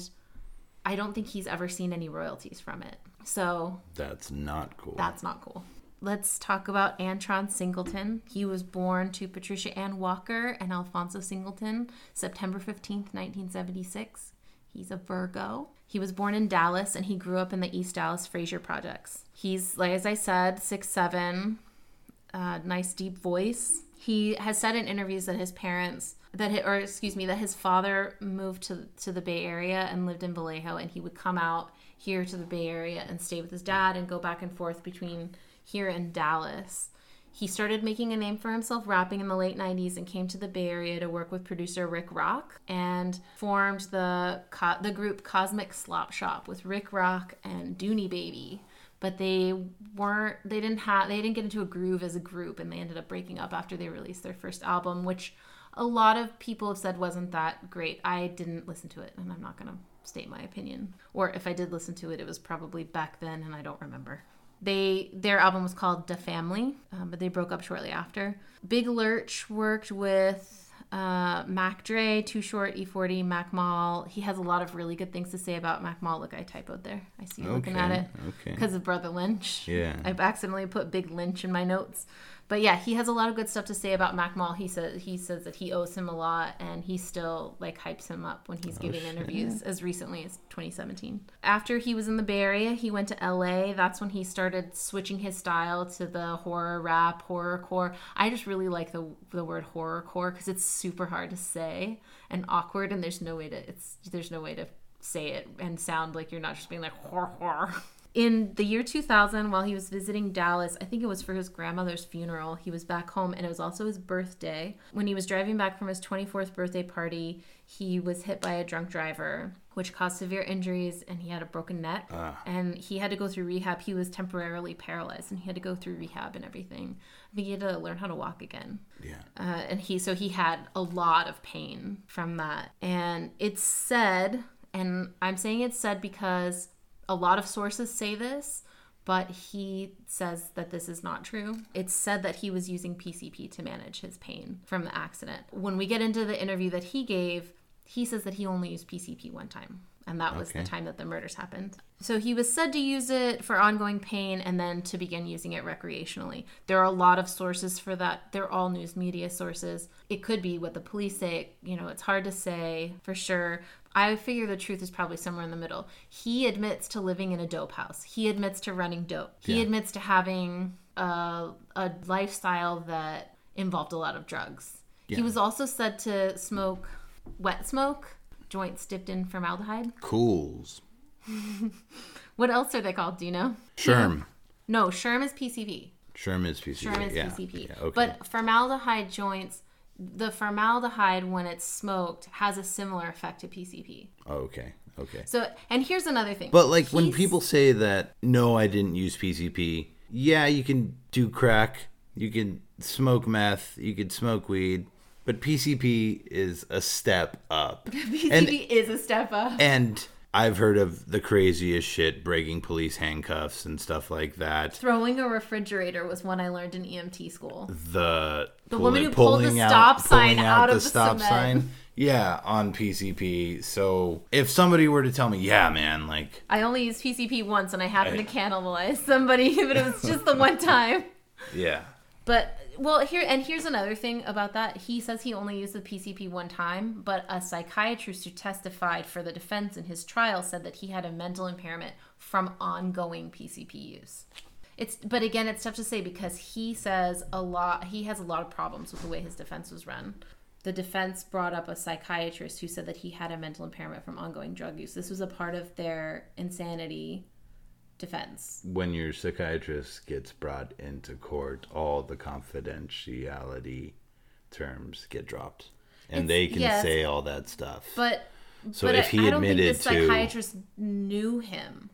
I don't think he's ever seen any royalties from it. So That's not cool. that's not cool. Let's talk about Antron Singleton. He was born to Patricia Ann Walker and Alfonso Singleton, September 15th, 1976. He's a Virgo. He was born in Dallas and he grew up in the East Dallas Fraser projects. He's, like as I said, six seven, uh, nice deep voice. He has said in interviews that his parents that hi- or excuse me that his father moved to to the Bay Area and lived in Vallejo and he would come out here to the Bay Area and stay with his dad and go back and forth between here in Dallas. He started making a name for himself rapping in the late 90s and came to the Bay Area to work with producer Rick Rock and formed the co- the group Cosmic Slop Shop with Rick Rock and Dooney Baby. But they weren't they didn't have they didn't get into a groove as a group and they ended up breaking up after they released their first album which a lot of people have said wasn't that great. I didn't listen to it and i'm not going to state my opinion. Or if i did listen to it it was probably back then and i don't remember they their album was called da family um, but they broke up shortly after big lurch worked with Uh, Mac Dre, Too Short, E40, Mac Mall. He has a lot of really good things to say about Mac Mall. Look, I typoed there. I see you looking at it. okay. Because of Brother Lynch. Yeah. I accidentally put Big Lynch in my notes. But yeah, he has a lot of good stuff to say about Mac Mall. He says he says that he owes him a lot, and he still like hypes him up when he's oh, giving interviews as recently as 2017. After he was in the Bay Area, he went to LA. That's when he started switching his style to the horror rap, horror core. I just really like the the word horror core because it's super hard to say and awkward, and there's no way to it's there's no way to say it and sound like you're not just being like horror horror. In the year 2000, while he was visiting Dallas, I think it was for his grandmother's funeral, he was back home and it was also his birthday. When he was driving back from his 24th birthday party, he was hit by a drunk driver, which caused severe injuries and he had a broken neck. And he had to go through rehab. He was temporarily paralyzed and he had to go through rehab and everything. I think he had to learn how to walk again Yeah. uh, and he so he had a lot of pain from that and it's said and i'm saying it's said because a lot of sources say this but he says that this is not true. It's said that he was using pcp to manage his pain from the accident. When we get into the interview that he gave he says that he only used pcp one time and that was Okay. the time that the murders happened. So he was said to use it for ongoing pain and then to begin using it recreationally. There are a lot of sources for that. They're all news media sources. It could be what the police say. You know, it's hard to say for sure. I figure the truth is probably somewhere in the middle. He admits to living in a dope house. He admits to running dope. He Yeah. admits to having a, a lifestyle that involved a lot of drugs. Yeah. He was also said to smoke wet smoke, joints dipped in formaldehyde. Cools. <laughs> What else are they called? Do you know? Sherm. No, Sherm is PCP. Sherm is PCP. Sherm is yeah. PCP. Yeah, okay. But formaldehyde joints, the formaldehyde when it's smoked has a similar effect to PCP. Oh, okay. Okay. So, and here's another thing. But like when people say that, no, I didn't use PCP. Yeah, you can do crack, you can smoke meth, you can smoke weed, but PCP is a step up. <laughs> PCP and is a step up. and I've heard of the craziest shit, breaking police handcuffs and stuff like that. Throwing a refrigerator was one I learned in EMT school. The The woman who pulled the pulling out- stop sign pulling out of the stop cement. sign. Yeah, on PCP. So if somebody were to tell me, yeah, man, like I only used PCP once and I happened to cannibalize somebody, <laughs> but it was just the one <laughs> time. yeah. But well, here and here's another thing about that. He says he only used the PCP one time, but a psychiatrist who testified for the defense in his trial said that he had a mental impairment from ongoing PCP use. It's but again, it's tough to say because he says a lot. He has a lot of problems with the way his defense was run. The defense brought up a psychiatrist who said that he had a mental impairment from ongoing drug use. This was a part of their insanity defense. when your psychiatrist gets brought into court, all the confidentiality terms get dropped, and It's- they can yes. say all that stuff. But So but if I- he I don't think admitted the to- psychiatrist knew him.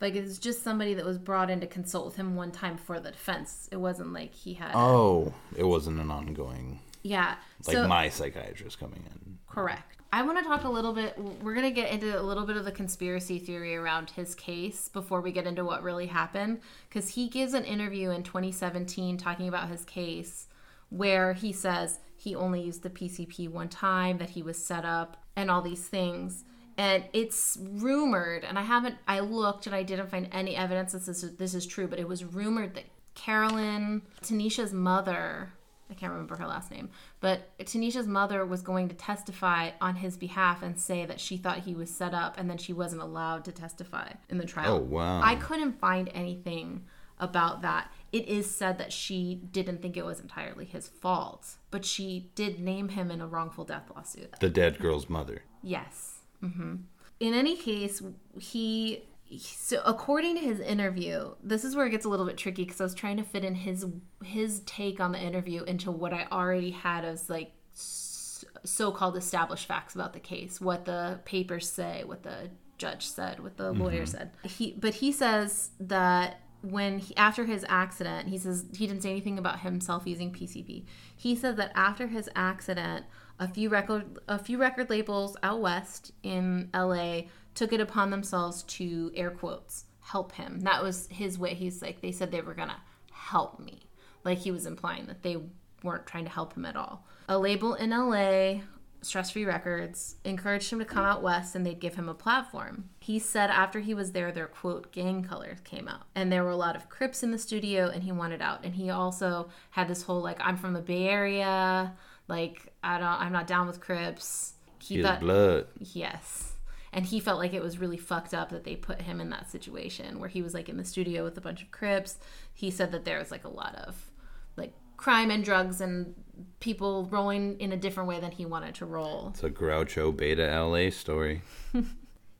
Like it's just somebody that was brought in to consult with him one time for the defense. It wasn't like he had. a- oh, it wasn't an ongoing yeah. like so my psychiatrist coming in. correct. I want to talk a little bit. We're gonna get into a little bit of the conspiracy theory around his case before we get into what really happened, because he gives an interview in 2017 talking about his case, where he says he only used the PCP one time, that he was set up, and all these things. And it's rumored, and I haven't. I looked and I didn't find any evidence that this is, this is true, but it was rumored that Carolyn, Tanisha's mother, I can't remember her last name, but Tanisha's mother was going to testify on his behalf and say that she thought he was set up and then she wasn't allowed to testify in the trial. Oh, wow. I couldn't find anything about that. It is said that she didn't think it was entirely his fault, but she did name him in a wrongful death lawsuit. The dead girl's mother. Yes. hmm In any case, he. So according to his interview, this is where it gets a little bit tricky because I was trying to fit in his his take on the interview into what I already had as like so-called established facts about the case, what the papers say, what the judge said, what the mm-hmm. lawyer said. He but he says that when he, after his accident, he says he didn't say anything about himself using PCP. He said that after his accident, a few record a few record labels out west in LA took it upon themselves to air quotes help him. That was his way. He's like they said they were gonna help me, like he was implying that they weren't trying to help him at all. A label in LA, Stress Free Records, encouraged him to come out west and they'd give him a platform. He said after he was there, their quote, gang colors came out. And there were a lot of Crips in the studio and he wanted out. And he also had this whole, like, I'm from the Bay Area. Like, I don't, I'm not down with Crips. Keep His that. blood. Yes. And he felt like it was really fucked up that they put him in that situation where he was like in the studio with a bunch of Crips. He said that there was like a lot of like crime and drugs and people rolling in a different way than he wanted to roll. It's a Groucho Beta LA story. <laughs>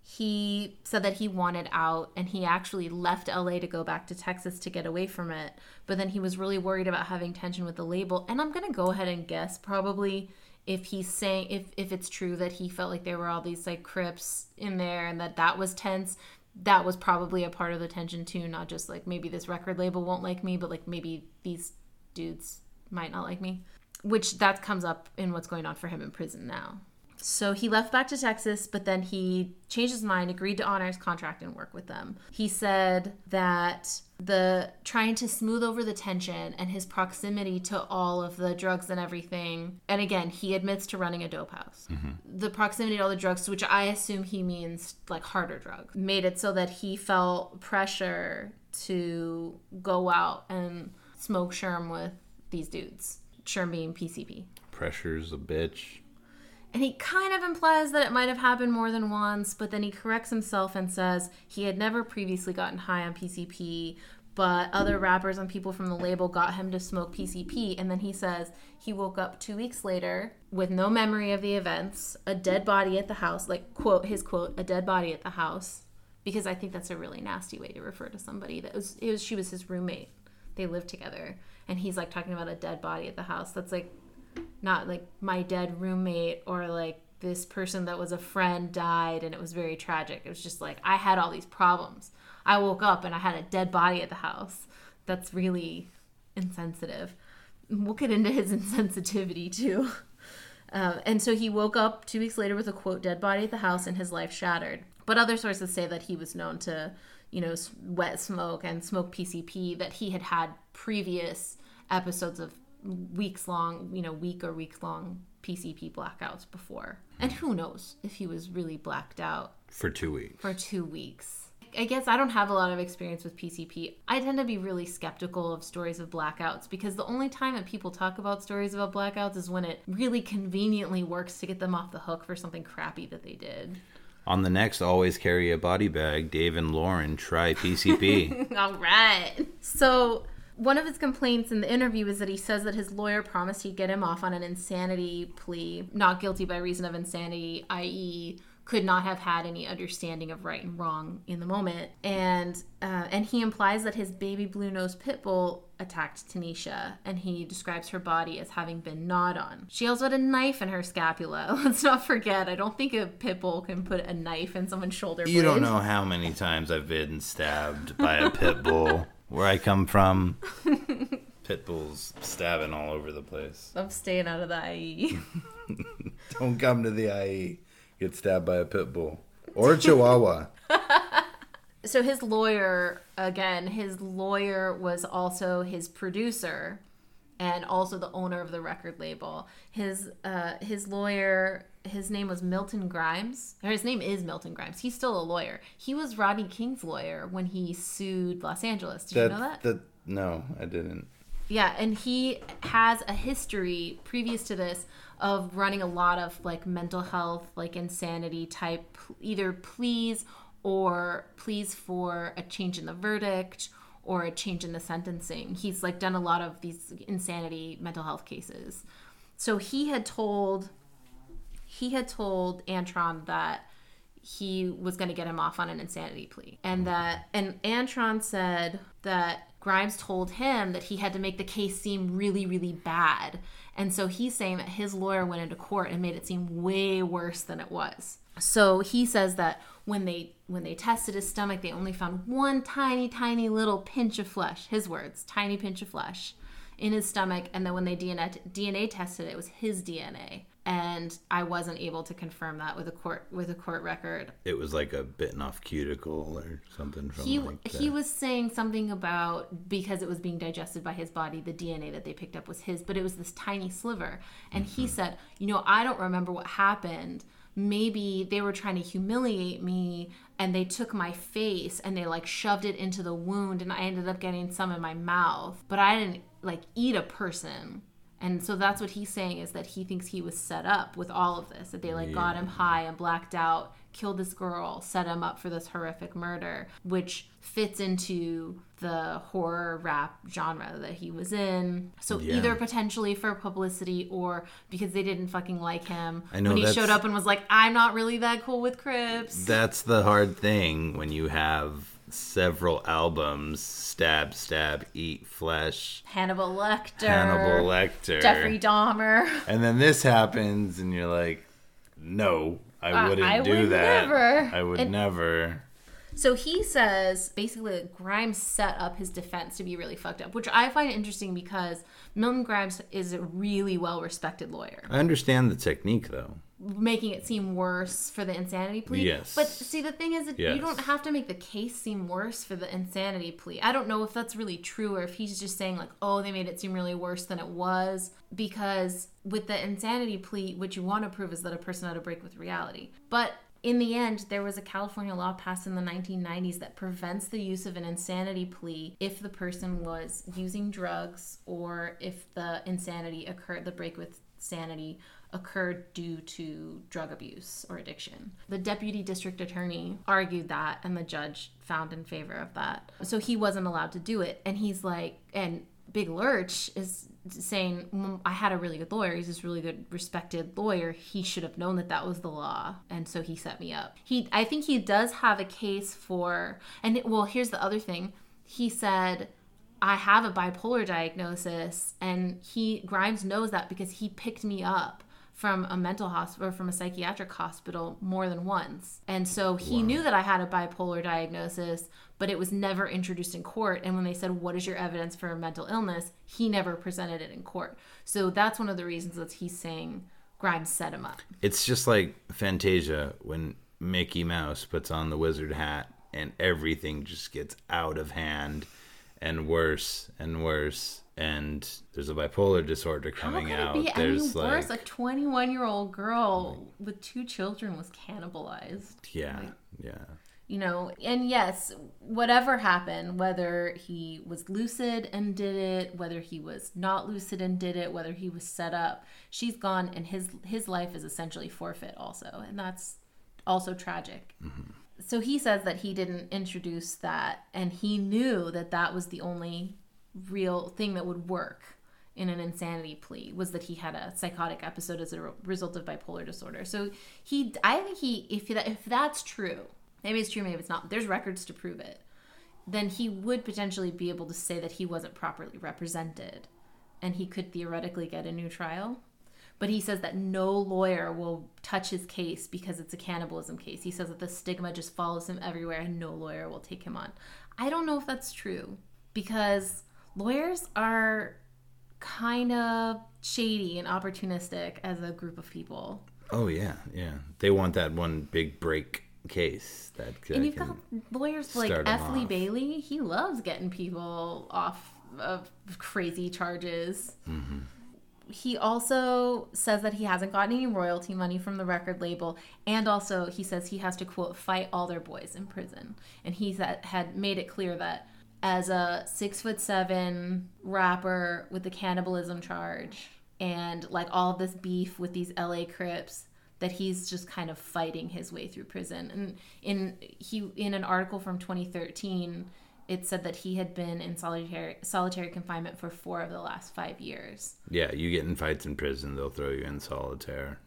He said that he wanted out and he actually left LA to go back to Texas to get away from it. But then he was really worried about having tension with the label. And I'm going to go ahead and guess probably if he's saying if if it's true that he felt like there were all these like crips in there and that that was tense that was probably a part of the tension too not just like maybe this record label won't like me but like maybe these dudes might not like me. Which that comes up in what's going on for him in prison now so he left back to Texas, but then he changed his mind, agreed to honor his contract and work with them. He said that the trying to smooth over the tension and his proximity to all of the drugs and everything. And again, he admits to running a dope house. Mm-hmm. The proximity to all the drugs, which I assume he means like harder drugs, made it so that he felt pressure to go out and smoke sherm with these dudes. Sherm being PCP. Pressure's a bitch. And he kind of implies that it might have happened more than once, but then he corrects himself and says he had never previously gotten high on PCP, but other rappers and people from the label got him to smoke PCP. And then he says he woke up two weeks later with no memory of the events, a dead body at the house, like, quote, his quote, a dead body at the house. Because I think that's a really nasty way to refer to somebody that was, it was she was his roommate. They lived together. And he's like talking about a dead body at the house. That's like not like my dead roommate or like this person that was a friend died and it was very tragic. It was just like I had all these problems. I woke up and I had a dead body at the house. That's really insensitive. We'll get into his <laughs> insensitivity too. Uh, and so he woke up two weeks later with a quote dead body at the house and his life shattered. But other sources say that he was known to, you know, wet smoke and smoke PCP, that he had had previous episodes of weeks long, you know, week or weeks long PCP blackouts before. And who knows if he was really blacked out For two weeks. for two weeks. I guess I don't have a lot of experience with PCP. I tend to be really skeptical of stories of blackouts because the only time that people talk about stories about blackouts is when it really conveniently works to get them off the hook for something crappy that they did. On the next Always Carry a Body Bag, Dave and Lauren try PCP. <laughs> All right. So, one of his complaints in the interview is that he says that his lawyer promised he'd get him off on an insanity plea, not guilty by reason of insanity, i.e., could not have had any understanding of right and wrong in the moment, and uh, and he implies that his baby blue nose pit bull attacked Tanisha, and he describes her body as having been gnawed on. She also had a knife in her scapula. <laughs> Let's not forget. I don't think a pit bull can put a knife in someone's shoulder. you don't know how many times I've been stabbed by a pit bull. <laughs> Where I come from, <laughs> pit bulls stabbing all over the place. I'm staying out of the. IE. <laughs> Don't come to the IE. Get stabbed by a pit bull. Or a chihuahua. <laughs> so his lawyer again his lawyer was also his producer and also the owner of the record label his uh his lawyer his name was milton grimes or his name is milton grimes he's still a lawyer he was rodney king's lawyer when he sued los angeles did you know that that no, I didn't. yeah, and he has a history previous to this of running a lot of like mental health, like insanity type either pleas or pleas for a change in the verdict or a change in the sentencing. He's like done a lot of these insanity mental health cases. So he had told he had told Antron that he was going to get him off on an insanity plea. And mm-hmm. that and Antron said that Grimes told him that he had to make the case seem really really bad. And so he's saying that his lawyer went into court and made it seem way worse than it was. So he says that when they when they tested his stomach, they only found one tiny tiny little pinch of flesh. His words, tiny pinch of flesh in his stomach and then when they DNA, DNA tested it, it was his DNA and I wasn't able to confirm that with a court with a court record. It was like a bitten off cuticle or something from He like he was saying something about because it was being digested by his body, the DNA that they picked up was his, but it was this tiny sliver. And Mm-hmm. he said, "You know, I don't remember what happened." Maybe they were trying to humiliate me and they took my face and they like shoved it into the wound and I ended up getting some in my mouth. But I didn't like eat a person. And so that's what he's saying is that he thinks he was set up with all of this, that they like got him high and blacked out, killed this girl, set him up for this horrific murder, which fits into the horror rap genre that he was in. So Yeah. either potentially for publicity or because they didn't fucking like him. I know when he showed up and was like, I'm not really that cool with Crips. That's the hard thing when you have several albums stab, stab, eat flesh, Hannibal Lecter. Hannibal Lecter. Jeffrey Dahmer. And then this happens, and you're like, no, I Uh, wouldn't I do would that. never. I would And- never. So he says basically that Grimes set up his defense to be really fucked up, which I find interesting because Milton Grimes is a really well respected lawyer, I understand the technique, though. Making it seem worse for the insanity plea. Yes. But see, the thing is, Yes. you don't have to make the case seem worse for the insanity plea. I don't know if that's really true or if he's just saying, like, oh, they made it seem really worse than it was. Because with the insanity plea, what you want to prove is that a person had a break with reality. But in the end, there was a California law passed in the 1990s that prevents the use of an insanity plea if the person was using drugs or if the insanity occurred, the break with sanity occurred due to drug abuse or addiction. The deputy district attorney argued that, and the judge found in favor of that. So he wasn't allowed to do it. And he's like, and Big Lurch is saying, "Mm, I had a really good lawyer. He's this really good, respected lawyer. He should have known that that was the law, and so he set me up. He, I think he does have a case for, and well, here's the other thing. He said, I have a bipolar diagnosis, and he Grimes knows that because he picked me up from a mental hospital or from a psychiatric hospital more than once. And so he knew that I had a bipolar diagnosis, but it was never introduced in court. And when they said, What is your evidence for a mental illness? he never presented it in court. So that's one of the reasons that he's saying Grimes set him up. It's just like Fantasia when Mickey Mouse puts on the wizard hat and everything just gets out of hand and worse and worse. And there's a bipolar disorder coming How could out. it be There's any like, worse? A 21 year old girl with two children was cannibalized. yeah, yeah. You know and yes whatever happened whether he was lucid and did it whether he was not lucid and did it whether he was set up she's gone and his his life is essentially forfeit also and that's also tragic mm-hmm. so he says that he didn't introduce that and he knew that that was the only real thing that would work in an insanity plea was that he had a psychotic episode as a result of bipolar disorder. So he, I think he, if that, if that's true, maybe it's true, maybe it's not. There's records to prove it. Then he would potentially be able to say that he wasn't properly represented, and he could theoretically get a new trial. But he says that no lawyer will touch his case because it's a cannibalism case. He says that the stigma just follows him everywhere and no lawyer will take him on. I don't know if that's true because lawyers are kind of shady and opportunistic as a group of people. Oh yeah, yeah. They want that one big break case that, that And you've got lawyers like F. Lee off. Bailey. He loves getting people off of crazy charges. Mm-hmm. He also says that he hasn't gotten any royalty money from the record label, and also he says he has to quote fight all their boys in prison. And he said, had made it clear that as a six foot seven rapper with the cannibalism charge and like all this beef with these LA Crips, that he's just kind of fighting his way through prison. And in he in an article from 2013, it said that he had been in solitary solitary confinement for four of the last five years. yeah, you get in fights in prison, they'll throw you in solitaire.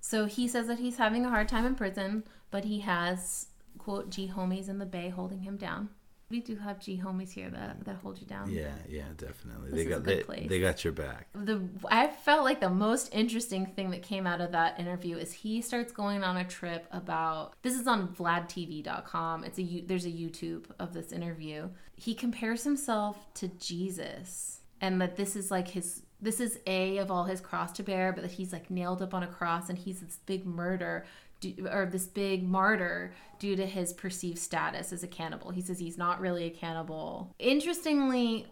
So he says that he's having a hard time in prison, but he has quote G homies in the bay holding him down. We do have G homies here that, that hold you down. Yeah, yeah, definitely. This they is a got good they, place. they got your back. the I felt like the most interesting thing that came out of that interview is he starts going on a trip about this is on vladtv.com it's a there's a YouTube of this interview he compares himself to Jesus and that this is like his this is a of all his cross to bear, but that he's like nailed up on a cross and he's this big murder or this big martyr due to his perceived status as a cannibal. He says he's not really a cannibal. Interestingly,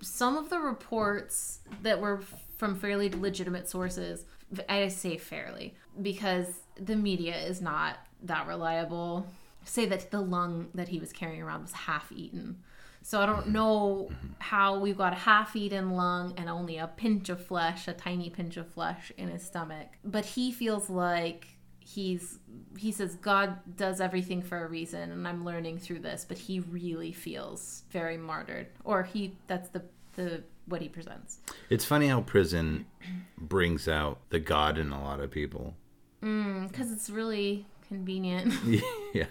some of the reports that were from fairly legitimate sources, I say fairly because the media is not that reliable, say that the lung that he was carrying around was half eaten. So I don't mm-hmm. know mm-hmm. how we've got a half eaten lung and only a pinch of flesh, a tiny pinch of flesh in his stomach. But he feels like he's he says God does everything for a reason and I'm learning through this, but he really feels very martyred. Or he that's the the what he presents. It's funny how prison brings out the God in a lot of people. Mm, cuz it's really convenient. <laughs> yeah.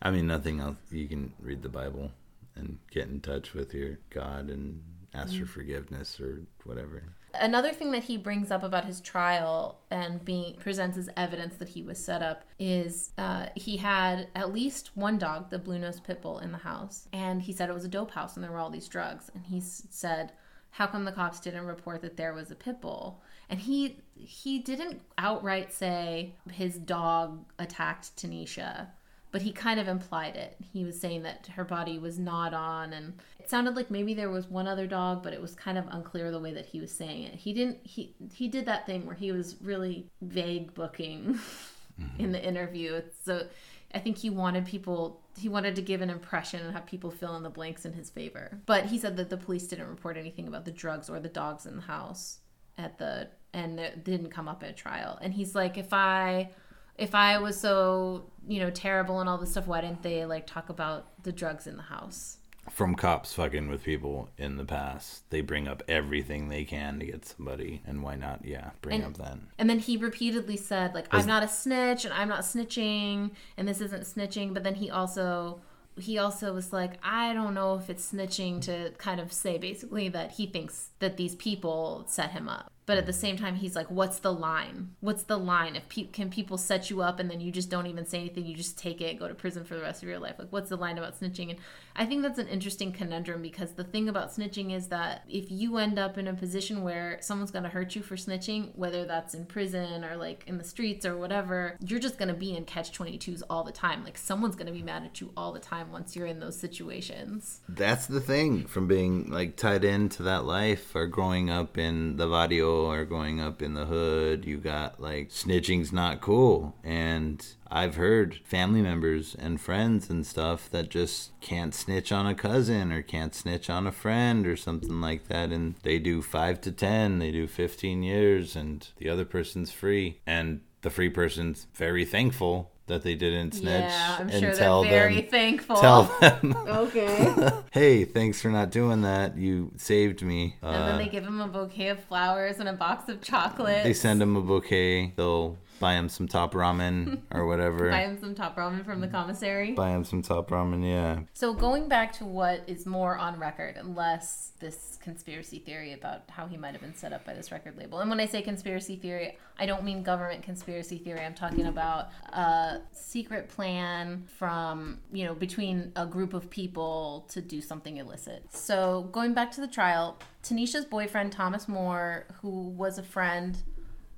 I mean nothing else you can read the Bible and get in touch with your God and ask mm. for forgiveness or whatever. Another thing that he brings up about his trial and being presents as evidence that he was set up is uh, he had at least one dog, the blue nosed pit bull, in the house, and he said it was a dope house and there were all these drugs. And he said, "How come the cops didn't report that there was a pit bull?" And he he didn't outright say his dog attacked Tanisha but he kind of implied it. He was saying that her body was not on, and sounded like maybe there was one other dog, but it was kind of unclear the way that he was saying it. He didn't. He he did that thing where he was really vague booking <laughs> mm-hmm. in the interview. So I think he wanted people. He wanted to give an impression and have people fill in the blanks in his favor. But he said that the police didn't report anything about the drugs or the dogs in the house at the and it didn't come up at trial. And he's like, if I if I was so, you know, terrible and all this stuff, why didn't they like talk about the drugs in the house? From cops fucking with people in the past, they bring up everything they can to get somebody, and why not? Yeah, bring and, up then. And then he repeatedly said, like, I'm not a snitch, and I'm not snitching, and this isn't snitching. But then he also he also was like, I don't know if it's snitching to kind of say basically that he thinks that these people set him up but at the same time he's like what's the line? What's the line? If pe- can people set you up and then you just don't even say anything you just take it go to prison for the rest of your life? Like what's the line about snitching? And i think that's an interesting conundrum because the thing about snitching is that if you end up in a position where someone's going to hurt you for snitching whether that's in prison or like in the streets or whatever you're just going to be in catch 22s all the time. Like someone's going to be mad at you all the time once you're in those situations. That's the thing from being like tied into that life or growing up in the barrio are going up in the hood. You got like snitching's not cool. And I've heard family members and friends and stuff that just can't snitch on a cousin or can't snitch on a friend or something like that. And they do five to 10, they do 15 years, and the other person's free. And the free person's very thankful that they didn't snitch. Yeah, I'm sure they're very them, thankful. Tell <laughs> them, okay. <laughs> hey, thanks for not doing that. You saved me. And uh, then they give him a bouquet of flowers and a box of chocolate. They send him a bouquet. They'll buy him some top ramen or whatever. <laughs> buy him some top ramen from the commissary. Buy him some top ramen, yeah. So going back to what is more on record and less this conspiracy theory about how he might have been set up by this record label. And when I say conspiracy theory, I don't mean government conspiracy theory. I'm talking about a secret plan from, you know, between a group of people to do something illicit. So going back to the trial, Tanisha's boyfriend Thomas Moore, who was a friend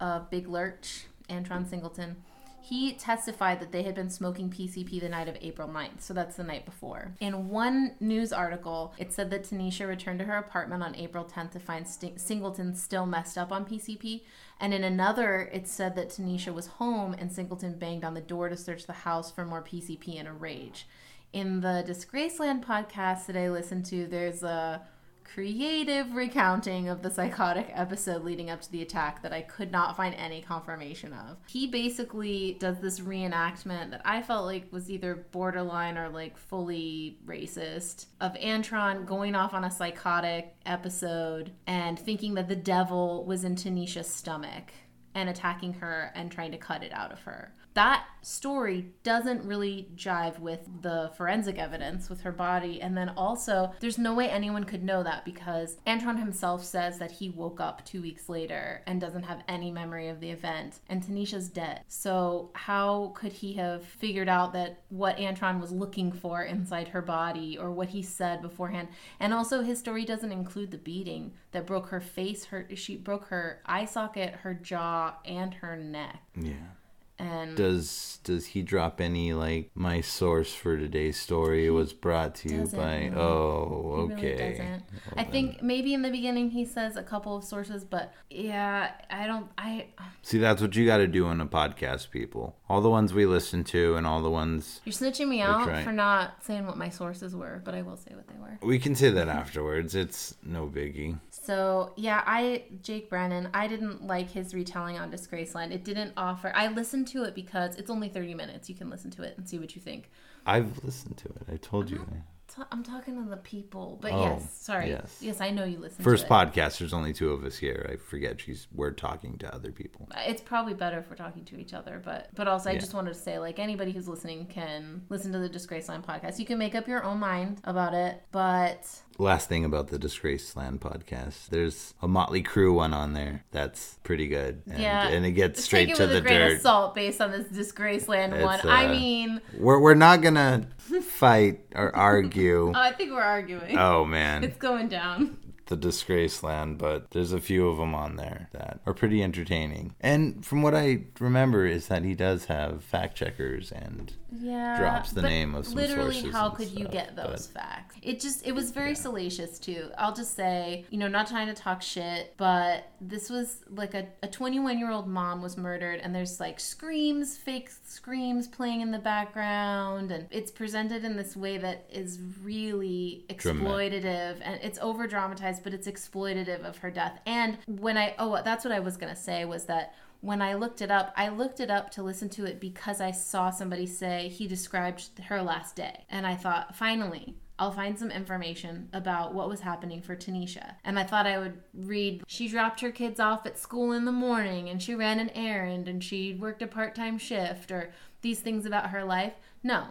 of Big Lurch, Antron Singleton, he testified that they had been smoking PCP the night of April 9th, so that's the night before. In one news article, it said that Tanisha returned to her apartment on April 10th to find St- Singleton still messed up on PCP, and in another, it said that Tanisha was home and Singleton banged on the door to search the house for more PCP in a rage. In the Disgraceland podcast that I listened to, there's a creative recounting of the psychotic episode leading up to the attack that I could not find any confirmation of. He basically does this reenactment that I felt like was either borderline or like fully racist of Antron going off on a psychotic episode and thinking that the devil was in Tanisha's stomach and attacking her and trying to cut it out of her that story doesn't really jive with the forensic evidence with her body. And then also, there's no way anyone could know that because Antron himself says that he woke up two weeks later and doesn't have any memory of the event, and Tanisha's dead. So, how could he have figured out that what Antron was looking for inside her body or what he said beforehand? And also, his story doesn't include the beating. that broke her face. Her she broke her eye socket, her jaw, and her neck. Yeah. And Does does he drop any like my source for today's story was brought to you by oh He okay. really doesn't. I think maybe in the beginning he says a couple of sources, but yeah, I don't. I See that's what you got to do on a podcast, people. All the ones we listen to and all the ones you're snitching me out right. for not saying what my sources were, but I will say what they were. we can say that afterwards. It's no biggie. So yeah, I Jake Brennan. I didn't like his retelling on Disgraceland. It didn't offer. I listened to it because it's only thirty minutes. You can listen to it and see what you think. I've listened to it. I told you. Ta- I'm talking to the people, but Oh, yes, sorry. yes. Yes, I know you listen. First to it. podcast. There's only two of us here. I forget she's we're talking to other people. Uh, it's probably better if we're talking to each other, but but also I just wanted to say like anybody who's listening can listen to the Disgraceland podcast. You can make up your own mind about it, but Last thing about the Disgraceland podcast, there's a Motley Crue one on there that's pretty good. And, yeah, and it gets straight it to the dirt. of salt based on this Disgraceland It's, one. I uh, mean, We're we're not gonna <laughs> fight or argue. Oh, I think we're arguing. Oh man, It's going down. the Disgraceland, but there's a few of them on there that are pretty entertaining. And from what I remember, is that he does have fact checkers and Yeah, drops the name of some literally. sources How could you get those but- facts? It just it was very salacious too. I'll just say, you know, not trying to talk shit, but this was like a a 21 year old mom was murdered, and there's like screams, fake screams playing in the background, and it's presented in this way that is really exploitative and it's over dramatized, but it's exploitative of her death. And when I oh, that's what I was gonna say was that when I looked it up, I looked it up to listen to it because I saw somebody say he described her last day. And I thought, finally, I'll find some information about what was happening for Tanisha. And I thought I would read she dropped her kids off at school in the morning and she ran an errand and she worked a part time shift or these things about her life. No,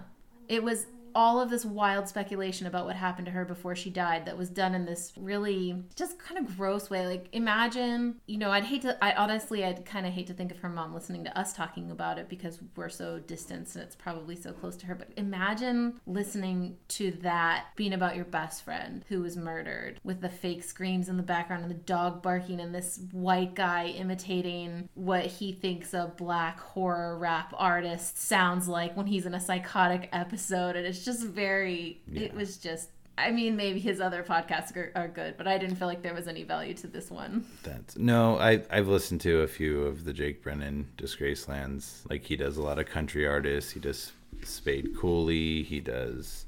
it was all of this wild speculation about what happened to her before she died that was done in this really just kind of gross way. Like imagine you know i'd hate to i honestly i'd kind of hate to think of her mom listening to us talking about it because we're so distanced and it's probably so close to her but imagine listening to that being about your best friend who was murdered with the fake screams in the background and the dog barking and this white guy imitating what he thinks a black horror rap artist sounds like when he's in a psychotic episode and it's just very it was just I mean, maybe his other podcasts are, are good, but I didn't feel like there was any value to this one. That's no, I I've listened to a few of the Jake Brennan Disgracelands. Like he does a lot of country artists. He does Spade Cooley. He does.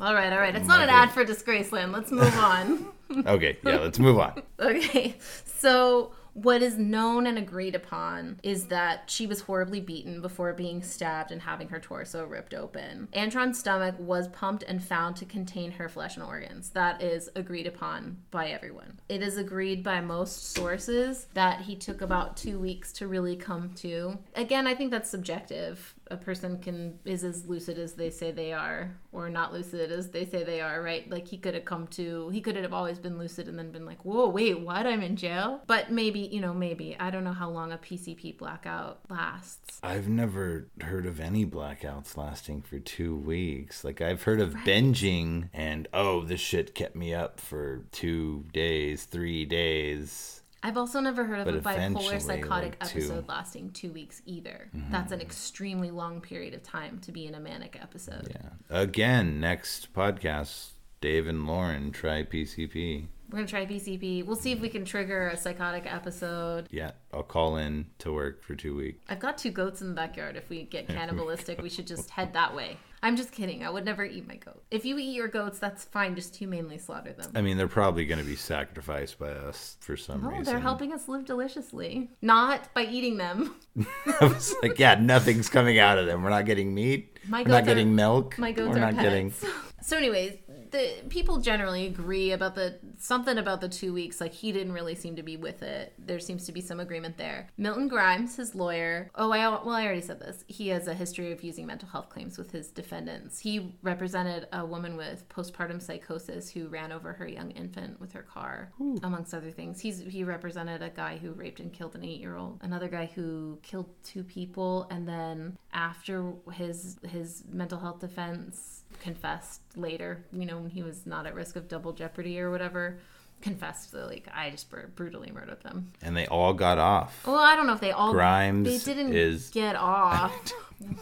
All right, all right. It's not an ad for Disgraceland. Let's move on. <laughs> Okay, yeah, let's move on. <laughs> Okay, so what is known and agreed upon is that she was horribly beaten before being stabbed and having her torso ripped open. Antron's stomach was pumped and found to contain her flesh and organs. That is agreed upon by everyone. It is agreed by most sources that he took about two weeks to really come to. Again, I think that's subjective. A person can is as lucid as they say they are, or not lucid as they say they are, right? Like he could have come to, he could have always been lucid and then been like, "Whoa, wait, what? I'm in jail." But maybe, you know, maybe I don't know how long a PCP blackout lasts. I've never heard of any blackouts lasting for two weeks. Like I've heard of binging and oh, this shit kept me up for two days, three days. I've also never heard of But a bipolar psychotic like, episode lasting two weeks either. Mm-hmm. That's an extremely long period of time to be in a manic episode. Yeah. Again, next podcast, Dave and Lauren try PCP. We're gonna try PCP. We'll see if we can trigger a psychotic episode. Yeah, I'll call in to work for two weeks. I've got two goats in the backyard. If we get <laughs> cannibalistic, we should just head that way. I'm just kidding. I would never eat my goat. If you eat your goats, that's fine. Just humanely slaughter them. I mean, they're probably going to be sacrificed by us for some No, reason. they're helping us live deliciously. Not by eating them. <laughs> I was like, yeah, nothing's coming out of them. We're not getting meat. My We're not are- getting milk. My goats We're are not pets. getting. <laughs> So, anyways, the people generally agree about the something about the two weeks. Like he didn't really seem to be with it. There seems to be some agreement there. Milton Grimes, his lawyer. Oh, I well, I already said this. He has a history of using mental health claims with his defendants. He represented a woman with postpartum psychosis who ran over her young infant with her car, amongst other things. He's he represented a guy who raped and killed an eight year old. Another guy who killed two people, and then after his his mental health defense confessed later, you know, when he was not at risk of double jeopardy or whatever, confessed that like I just br- brutally murdered them. And they all got off. Well, I don't know if they all Grimes they didn't is- get <laughs> off.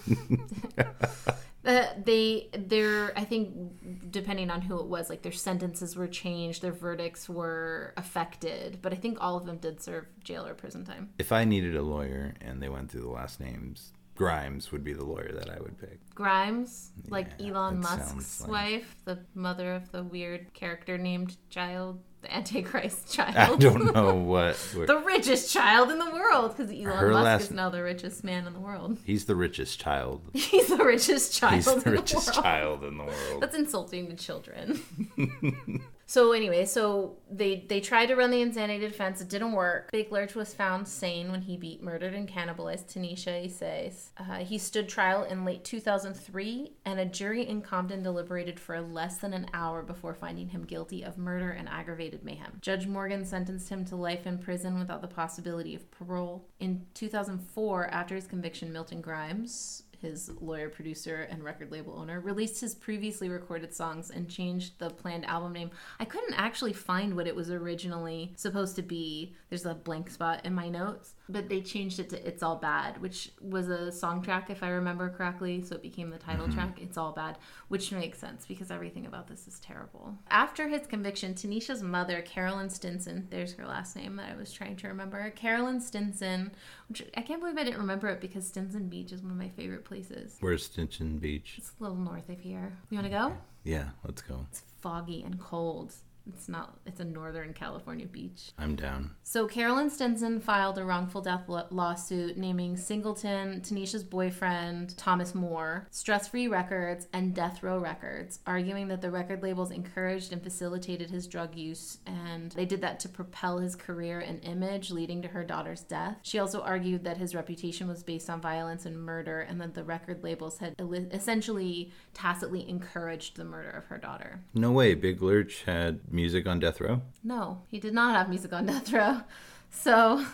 <laughs> Uh, they their I think depending on who it was, like their sentences were changed, their verdicts were affected, but I think all of them did serve jail or prison time. If I needed a lawyer and they went through the last names, Grimes would be the lawyer that I would pick. Grimes, like Yeah, Elon Musk's like- wife, the mother of the weird character named child, the Antichrist <laughs> child. I don't know <laughs> what. the richest child in the world because Elon Her Musk last- is now the richest man in the world. <laughs> He's the richest child. He's the richest child He's in the the richest world. child in the world. That's insulting to children. So anyway, so they they tried to run the insanity defense. It didn't work. Big Lurch was found sane when he beat, murdered, and cannibalized Tanisha Ysais. Uh, he stood trial in late 2003, and a jury in Compton deliberated for less than an hour before finding him guilty of murder and aggravated mayhem. Judge Morgan sentenced him to life in prison without the possibility of parole. In 2004, after his conviction, Milton Grimes his lawyer, producer, and record label owner, released his previously recorded songs and changed the planned album name. I couldn't actually find what it was originally supposed to be. There's a blank spot in my notes, but they changed it to It's All Bad, which was a song track, if I remember correctly. So it became the title mm-hmm. track, It's All Bad, which makes sense because everything about this is terrible. After his conviction, Tanisha's mother, Carolyn Stinson, there's her last name that I was trying to remember, Carolyn Stinson, which I can't believe I didn't remember it because Stinson Beach is one of my favorite places. Where's Stinson Beach? It's a little north of here. You want to go? Yeah, let's go. It's foggy and cold. It's not. It's a northern California beach. I'm down. So Carolyn Stinson filed a wrongful death lo- lawsuit naming Singleton, Tanisha's boyfriend, Thomas Moore, Stress Free Records, and Death Row Records, arguing that the record labels encouraged and facilitated his drug use, and they did that to propel his career and image, leading to her daughter's death. She also argued that his reputation was based on violence and murder, and that the record labels had essentially tacitly encouraged the murder of her daughter. No way. Big Lurch had music on Death Row. No, he did not have music on Death Row. <laughs> So,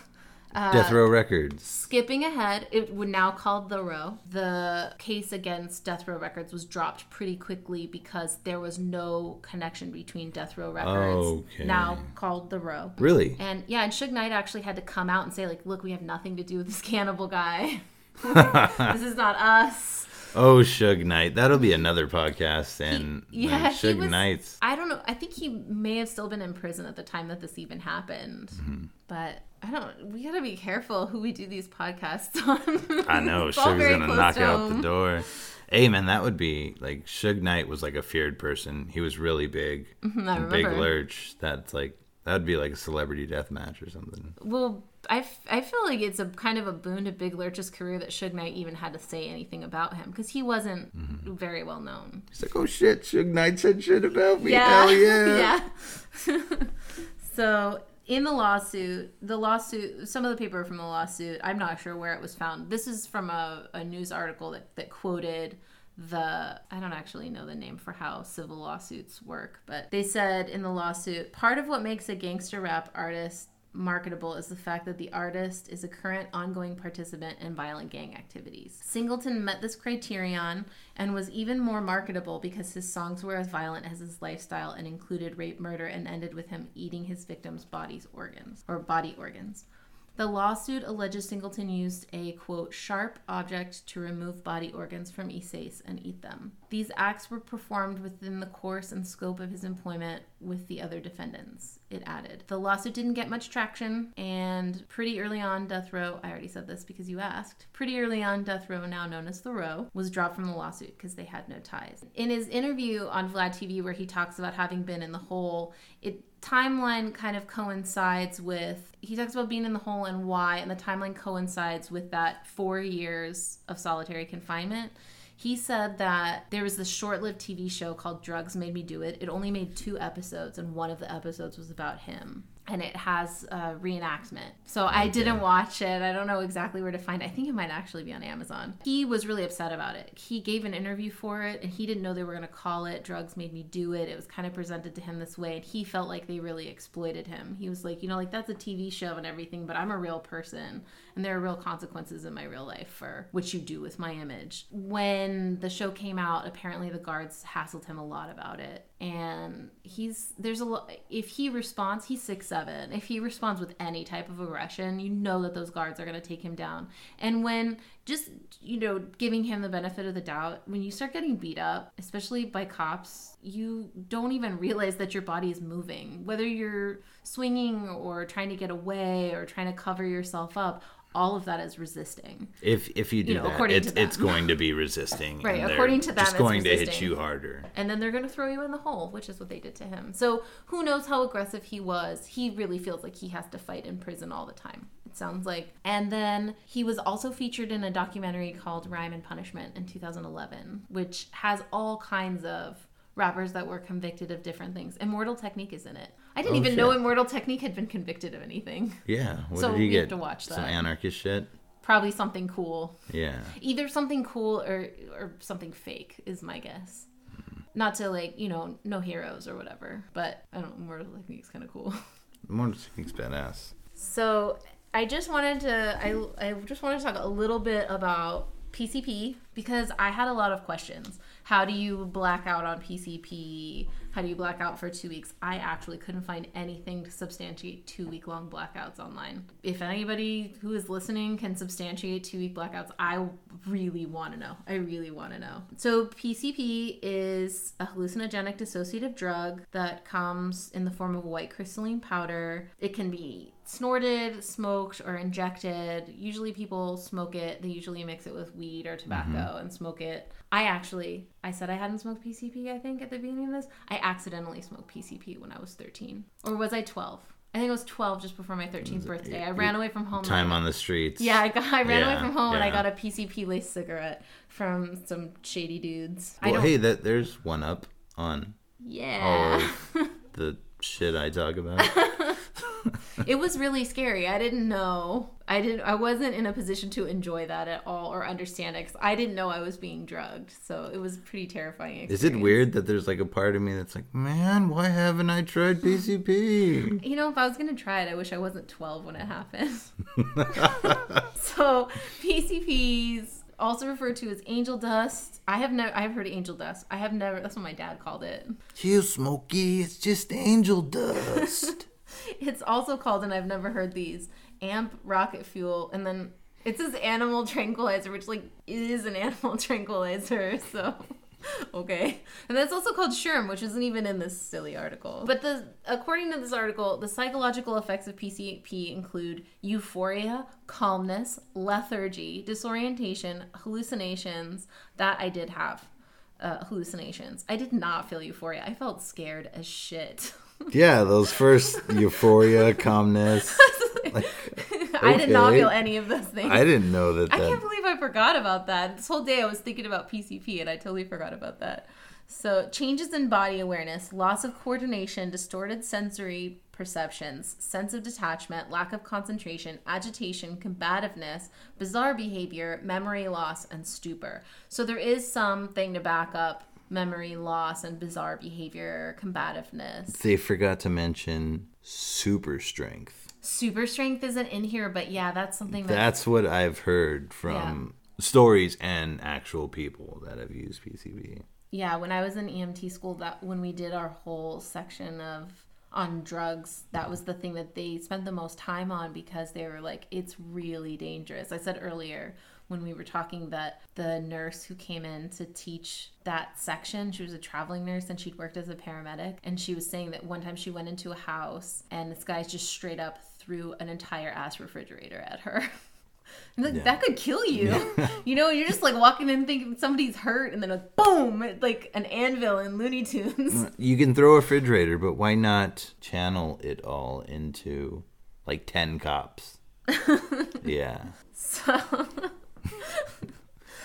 uh, Death Row Records. skipping ahead, it would now called The Row. The case against Death Row Records was dropped pretty quickly because there was no connection between Death Row Records, Okay. now called The Row. Really? And yeah, and Suge Knight actually had to come out and say, like, look, we have nothing to do with this cannibal guy. <laughs> <laughs> this is not us. Oh, Suge Knight. That'll be another podcast. And He- yeah, he Suge was- Knight's. I don't know. I think he may have still been in prison at the time that this even happened. Mm-hmm. But I don't. We gotta be careful who we do these podcasts <laughs> on. I know. Suge's gonna knock to out the door. Hey man, that would be like Suge Knight was like a feared person. He was really big. Mm-hmm, Big. Lurch. That's like that would be like a celebrity death match or something. Well, I, f- I feel like it's a kind of a boon to Big Lurch's career that Suge Knight even had to say anything about him because he wasn't Mm-hmm. very well known. He's like, oh shit, Suge Knight said shit about me. Yeah. Hell <laughs> yeah. yeah. <laughs> so in the lawsuit, the lawsuit, some of the paper from the lawsuit, I'm not sure where it was found. This is from a, a news article that, that quoted the I don't actually know the name for how civil lawsuits work, but they said in the lawsuit, part of what makes a gangster rap artist marketable is the fact that the artist is a current ongoing participant in violent gang activities. Singleton met this criterion and was even more marketable because his songs were as violent as his lifestyle and included rape, murder, and ended with him eating his victims' bodies organs or body organs. The lawsuit alleges Singleton used a quote sharp object to remove body organs from Ysais and eat them. These acts were performed within the course and scope of his employment with the other defendants. It added. The lawsuit didn't get much traction, and pretty early on, Death Row, I already said this because you asked, pretty early on, Death Row, now known as The Row, was dropped from the lawsuit because they had no ties. In his interview on Vlad TV, where he talks about having been in the hole, it timeline kind of coincides with he talks about being in the hole and why and the timeline coincides with that four years of solitary confinement he said that there was this short-lived tv show called drugs made me do it. It only made two episodes and one of the episodes was about him and it has a reenactment. So oh, i didn't watch it. I don't know exactly where to find it. I think it might actually be on amazon. He was really upset about it. He gave an interview for it and he didn't know they were going to call it. Drugs made me do it. It was kind of presented to him this way and he felt like they really exploited him. He was like you know like that's a tv show and everything but i'm a real person and there are real consequences in my real life for what you do with my image. When the show came out apparently the guards hassled him a lot about it and he's there's a lot if he responds he's six seven. If he responds with any type of aggression you know that those guards are going to take him down. And when just you know giving him the benefit of the doubt when you start getting beat up especially by cops you don't even realize that your body is moving. Whether you're swinging or trying to get away or trying to cover yourself up all of that is resisting. If if you do You know, that, it's, it's going to be <laughs> resisting. Right, according to them, just it's going to hit resisting. you harder. And then they're going to throw you in the hole, which is what they did to him. So who knows how aggressive he was? He really feels like he has to fight in prison all the time. It sounds like. And then he was also featured in a documentary called Rhyme and Punishment in 2011, which has all kinds of rappers that were convicted of different things. Immortal Technique is in it. I didn't Oh, even know. Immortal Technique had been convicted of anything. Yeah. What So did he we get? have to watch that. Some anarchist shit. Probably something cool. Yeah. Either something cool or or something fake is my guess. Hmm. Not to like, you know, no heroes or whatever, but I don't know, Mortal Technique's kind of cool. <laughs> Mortal Technique's badass. So I just wanted to I I just wanted to talk a little bit about PCP because I had a lot of questions. How do you black out on PCP? How do you black out for two weeks? I actually couldn't find anything to substantiate two week long blackouts online. If anybody who is listening can substantiate two week blackouts, I really want to know. I really want to know. So, PCP is a hallucinogenic dissociative drug that comes in the form of white crystalline powder. It can be snorted, smoked, or injected. Usually people smoke it. They usually mix it with weed or tobacco mm-hmm. and smoke it. I actually, I said I hadn't smoked PCP, I think, at the beginning of this. I accidentally smoked PCP when I was 13. Or was I 12? I think it was 12 just before my 13th birthday. I ran away from home. Time on the streets. Yeah, I, got, I ran away from home and I got a PCP lace cigarette from some shady dudes. Well, hey, that there's one up on all yeah. <laughs> of the shit I talk about. <laughs> <laughs> it was really scary. I didn't know. I didn't. I wasn't in a position to enjoy that at all or understand it because I didn't know I was being drugged. So it was pretty terrifying. Is it weird that there's like a part of me that's like, man, why haven't I tried PCP? <laughs> You know, if I was gonna try it, I wish I wasn't 12 when it happened. <laughs> so PCPs, also referred to as angel dust. I have never. I have heard of angel dust. I have never. That's what my dad called it. Chill, Smokey, it's just angel dust. <laughs> It's also called, and I've never heard these, amp rocket fuel, and then it says animal tranquilizer, which like is an <laughs> animal tranquilizer. So, <laughs> okay, and that's also called Sherm, which isn't even in this silly article. But the according to this article, the psychological effects of PCP include euphoria, calmness, lethargy, disorientation, hallucinations. That I did have. Uh, hallucinations. I did not feel euphoria. I felt scared as shit. Yeah, those first euphoria, <laughs> calmness. <laughs> I did not feel any of those things. I didn't know that. I can't believe I forgot about that. This whole day I was thinking about PCP and I totally forgot about that. So, changes in body awareness, loss of coordination, distorted sensory perceptions, sense of detachment, lack of concentration, agitation, combativeness, bizarre behavior, memory loss, and stupor. So, there is something to back up memory loss and bizarre behavior, combativeness. they forgot to mention super strength. Super strength isn't in here, but yeah, that's something that That's what I've heard from stories and actual people that have used PCP. Yeah, when I was in EMT school, that when we did our whole section of on drugs, that was the thing that they spent the most time on because they were like, it's really dangerous. I said earlier when we were talking that the nurse who came in to teach that section, she was a traveling nurse and she'd worked as a paramedic, and she was saying that one time she went into a house and this guy just straight up threw an entire ass refrigerator at her. <laughs> Like, that could kill you. <laughs> you know, you're just like walking in thinking somebody's hurt, and then like boom, like an anvil in Looney Tunes. You can throw a refrigerator, but why not channel it all into like 10 cops? <laughs> yeah. so,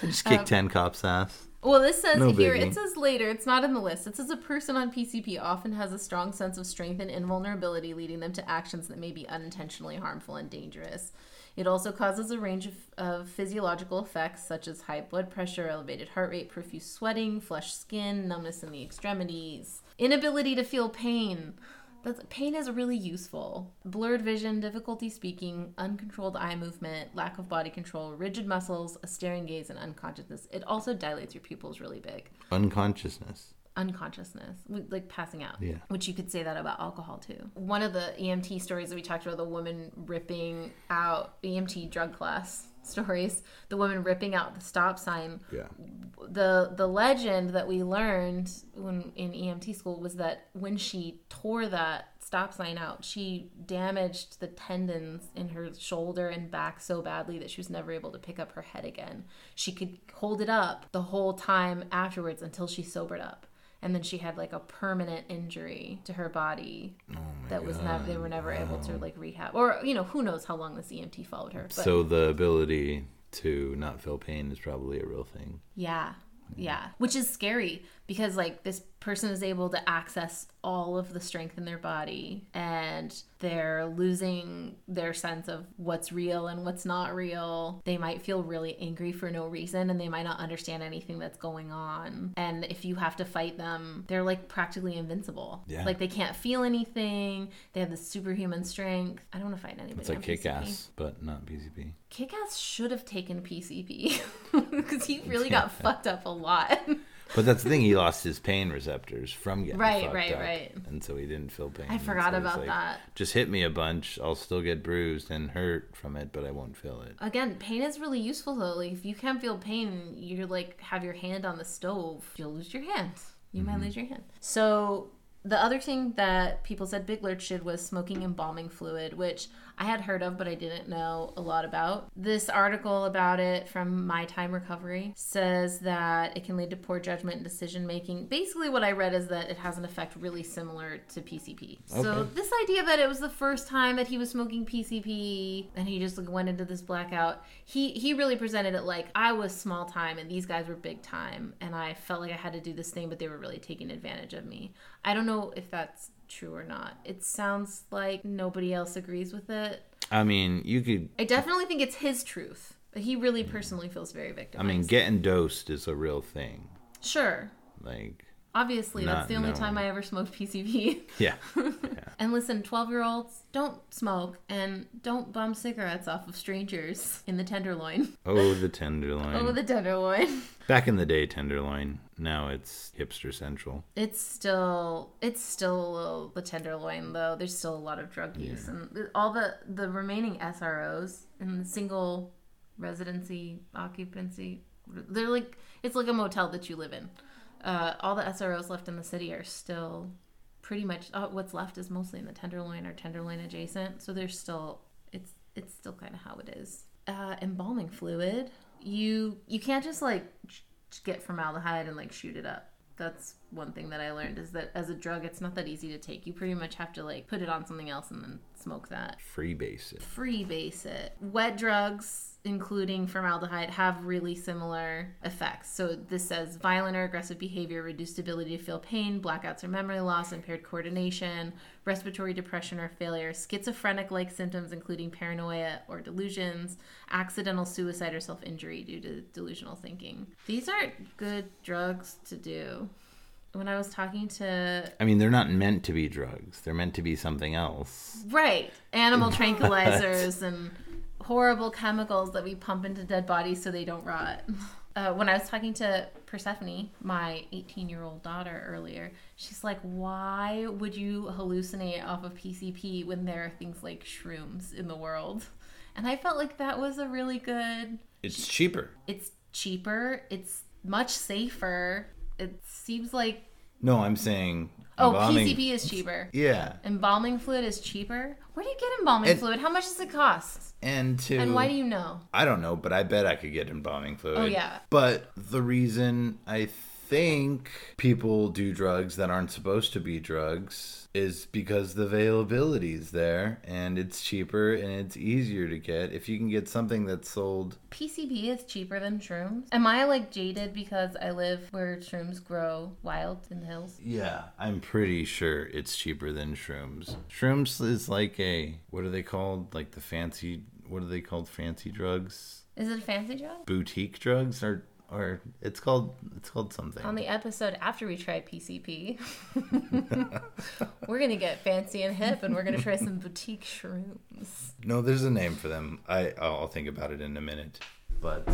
I just kick um, 10 cops' ass. well, this says No here, biggie. it says later, it's not in the list. It says a person on PCP often has a strong sense of strength and invulnerability, leading them to actions that may be unintentionally harmful and dangerous. It also causes a range of, of physiological effects such as high blood pressure, elevated heart rate, profuse sweating, flushed skin, numbness in the extremities, inability to feel pain. That's, pain is really useful. Blurred vision, difficulty speaking, uncontrolled eye movement, lack of body control, rigid muscles, a staring gaze, and unconsciousness. It also dilates your pupils really big. Unconsciousness. Unconsciousness, like passing out. Yeah. Which you could say that about alcohol too. One of the EMT stories that we talked about, the woman ripping out EMT drug class <laughs> stories, the woman ripping out the stop sign. Yeah. The the legend that we learned when in EMT school was that when she tore that stop sign out, she damaged the tendons in her shoulder and back so badly that she was never able to pick up her head again. She could hold it up the whole time afterwards until she sobered up. And then she had like a permanent injury to her body oh that was never they were never able to like rehab or you know who knows how long this EMT followed her. But So the ability to not feel pain is probably a real thing. Yeah. Yeah. Which is scary because like this person is able to access all of the strength in their body and they're losing their sense of what's real and what's not real. They might feel really angry for no reason and they might not understand anything that's going on. And if you have to fight them, they're like practically invincible. Yeah. Like they can't feel anything. They have this superhuman strength. I don't want to fight anybody. It's like kick PCP. ass, but not PCP. Kick-Ass should have taken PCP because <laughs> he really <laughs> got fucked up a lot. <laughs> But that's the thing, he lost his pain receptors from getting Right, fucked right, up, right. And so he didn't feel pain. I forgot so about like, that. Just hit me a bunch, I'll still get bruised and hurt from it, but I won't feel it. Again, pain is really useful though. Like if you can't feel pain, you're like have your hand on the stove, you'll lose your hand. You might mm-hmm. lose your hand. So the other thing that people said Big Lurch did was smoking embalming fluid, which I had heard of, but I didn't know a lot about. This article about it from My Time Recovery says that it can lead to poor judgment and decision making. Basically, what I read is that it has an effect really similar to PCP. So, this idea that it was the first time that he was smoking PCP and he just like went into this blackout, he, he really presented it like I was small time and these guys were big time, and I felt like I had to do this thing, but they were really taking advantage of me. I don't know if that's true or not. It sounds like nobody else agrees with it. I mean, you could, I definitely think it's his truth. He really personally feels very victimized. I mean, getting dosed is a real thing. sure. Like, Obviously, that's the only known. time I ever smoked PCP. <laughs> yeah. and listen, 12 year olds, don't smoke and don't bum cigarettes off of strangers in the Tenderloin. Oh, the Tenderloin. Oh, the Tenderloin. <laughs> Back in the day, Tenderloin. Now it's hipster central. It's still it's still a little the tenderloin though. There's still a lot of drug use and all the the remaining SROs and the single residency occupancy. They're like it's like a motel that you live in. Uh, all the SROs left in the city are still pretty much uh, what's left is mostly in the tenderloin or tenderloin adjacent. So there's still it's it's still kind of how it is. Uh, embalming fluid. You you can't just like get formaldehyde and like shoot it up. That's one thing that I learned is that as a drug, it's not that easy to take. You pretty much have to like put it on something else and then smoke that. Freebase it. Freebase it. Wet drugs, including formaldehyde, have really similar effects. So this says violent or aggressive behavior, reduced ability to feel pain, blackouts or memory loss, impaired coordination, respiratory depression or failure, schizophrenic like symptoms, including paranoia or delusions, accidental suicide or self injury due to delusional thinking. These aren't good drugs to do. When I was talking to I mean, they're not meant to be drugs. They're meant to be something else. Right. Animal <laughs> tranquilizers and horrible chemicals that we pump into dead bodies so they don't rot. <laughs> Uh, when I was talking to Persephone, my 18 year old daughter, earlier, she's like, Why would you hallucinate off of PCP when there are things like shrooms in the world? And I felt like that was a really good. It's cheaper. It's cheaper, it's much safer. It seems like. No, I'm saying. Oh, embalming- PCP is cheaper. Yeah, Embalming fluid is cheaper. Where do you get embalming It- fluid? How much does it cost? and to. And why do you know? I don't know, but I bet I could get embalming fluid. Oh, yeah. But the reason I think people do drugs that aren't supposed to be drugs is because the availability is there and it's cheaper and it's easier to get. If you can get something that's sold, PCP is cheaper than shrooms. Am I like jaded because I live where shrooms grow wild in the hills? yeah, I'm pretty sure it's cheaper than shrooms. Shrooms is like a what are they called? Like the fancy what are they called? Fancy drugs? Is it a fancy drug? Boutique drugs or or it's called it's called something. On the episode after we try PCP, <laughs> we're gonna get fancy and hip, and we're gonna try some boutique shrooms. No, there's a name for them. I I'll think about it in a minute. But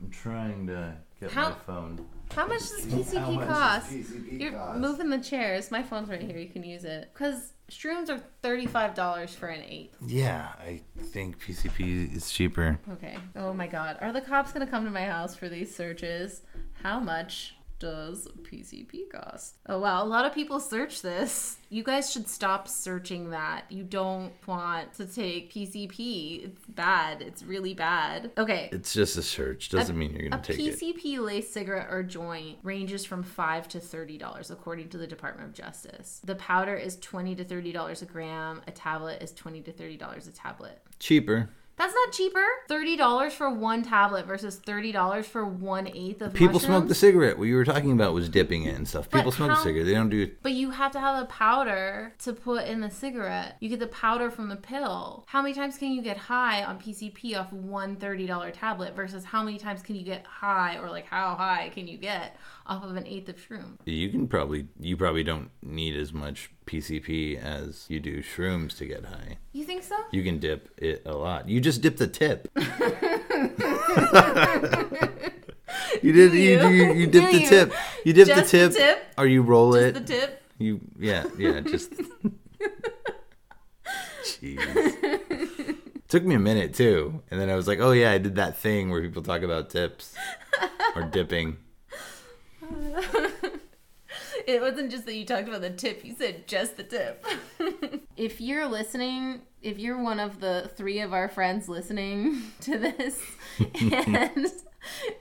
I'm trying to get How- my phone. How much does How PCP much does cost? PCP You're cost? moving the chairs. My phone's right here. You can use it. Because shrooms are $35 for an eighth. Yeah, I think PCP is cheaper. Okay. Oh my god. Are the cops going to come to my house for these searches? How much does PCP cost? Oh wow, a lot of people search this. You guys should stop searching that. You don't want to take PCP. It's bad. It's really bad. Okay. It's just a search. Doesn't mean you're gonna take it. A PCP lace cigarette or joint ranges from five to thirty dollars, according to the Department of Justice. The powder is twenty to thirty dollars a gram. A tablet is twenty to thirty dollars a tablet. Cheaper. That's not cheaper. Thirty dollars for one tablet versus thirty dollars for one eighth of a People smoke the cigarette. What you were talking about was dipping it and stuff. People smoke how- the cigarette. They don't do. But you have to have a powder to put in the cigarette. You get the powder from the pill. How many times can you get high on PCP off one $30 tablet versus how many times can you get high or like how high can you get off of an eighth of shroom? You can probably. You probably don't need as much PCP as you do shrooms to get high. You think so? You can dip it a lot. You just dip the tip. <laughs> you did. You you? you, you dip the you? tip. You dip Just the the tip. tip? Or you roll it. The tip? You yeah yeah just. <laughs> Jeez. Took me a minute too, and then I was like, "Oh yeah, I did that thing where people talk about tips or dipping." <laughs> It wasn't just that you talked about the tip, you said just the tip. <laughs> if you're listening, if you're one of the three of our friends listening <laughs> to this, and,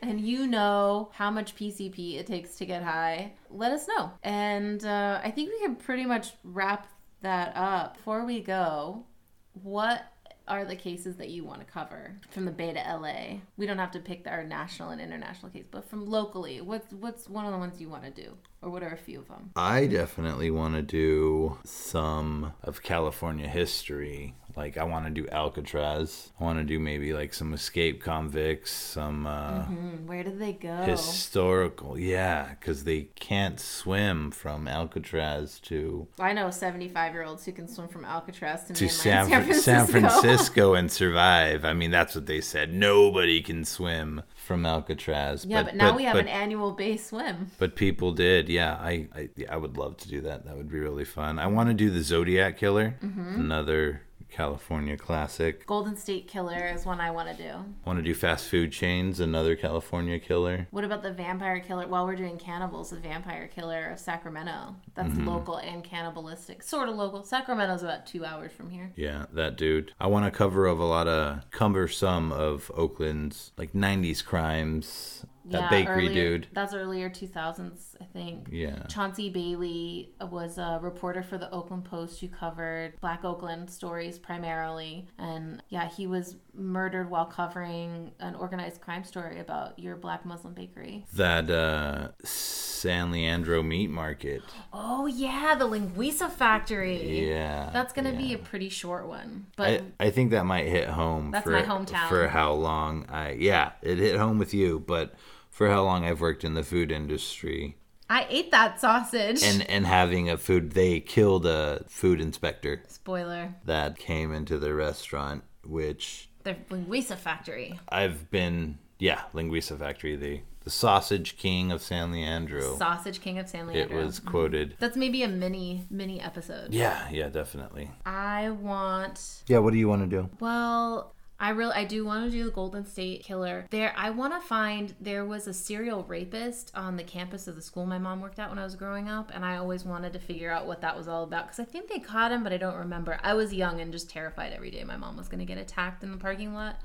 and you know how much PCP it takes to get high, let us know. And uh, I think we can pretty much wrap that up. Before we go, what are the cases that you want to cover from the Bay to LA? We don't have to pick our national and international case, but from locally, what's what's one of the ones you want to do, or what are a few of them? I definitely want to do some of California history. Like I want to do Alcatraz. I want to do maybe like some escape convicts, some uh, Hmm, where did they go? historical. Yeah, because they can't swim from Alcatraz to I know seventy-five-year-olds who can swim from Alcatraz to, to San, San, Francisco. San Francisco and survive. I mean, that's what they said. Nobody can swim from Alcatraz. yeah, but, now we have an annual bay swim. But people did, yeah. I, I I would love to do that. That would be really fun. I want to do the Zodiac Killer, Mm-hmm. another California classic. Golden State Killer is one I want to do. Want to do fast food chains, another California killer. What about the Vampire Killer? While we're doing cannibals, the Vampire Killer of Sacramento. That's Mm-hmm. local and cannibalistic, sort of local. Sacramento's about two hours from here. Yeah, that dude. I want to cover of a lot of cumbersome of Oakland's like '90s crimes. That bakery earlier- dude. That's earlier 2000s, I think. Yeah. Chauncey Bailey was a reporter for the Oakland Post who covered Black Oakland stories primarily. And yeah, he was murdered while covering an organized crime story about your black Muslim bakery. That uh, San Leandro meat market. Oh, yeah, the Linguiça factory. Yeah. That's going to be a pretty short one. But I, I think that might hit home That's for my hometown. for how long I yeah it hit home with you but for how long I've worked in the food industry I ate that sausage. and and having a food they killed a food inspector Spoiler. that came into the restaurant which The Linguiça factory. I've been yeah Linguiça factory the the sausage king of San Leandro Sausage King of San Leandro. it was quoted That's maybe a mini mini episode. yeah yeah definitely I want yeah what do you want to do Well, I really I do want to do the Golden State Killer. There I want to find there was a serial rapist on the campus of the school my mom worked at when I was growing up and I always wanted to figure out what that was all about cuz I think they caught him but I don't remember. I was young and just terrified every day my mom was going to get attacked in the parking lot.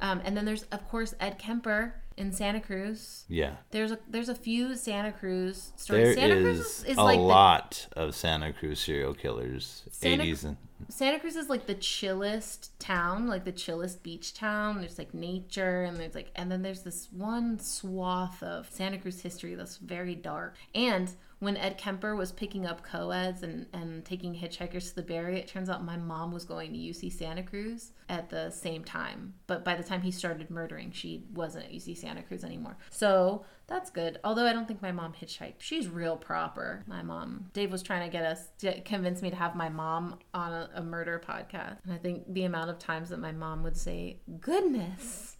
Um, and then there's of course Ed Kemper in Santa Cruz. yeah There's a there's a few Santa Cruz there stories. Santa is, Cruz is a like the lot of Santa Cruz serial killers Santa- 80s and Santa Cruz is like the chillest town, like the chillest beach town. There's like nature and there's like and then there's this one swath of Santa Cruz history that's very dark. And when Ed Kemper was picking up co-eds and, and taking hitchhikers to the Area, it turns out my mom was going to UC Santa Cruz at the same time. But by the time he started murdering, she wasn't at UC Santa Cruz anymore. So that's good. Although I don't think my mom hitchhiked. She's real proper. My mom. Dave was trying to get us to convince me to have my mom on a, a murder podcast. And I think the amount of times that my mom would say, "Goodness."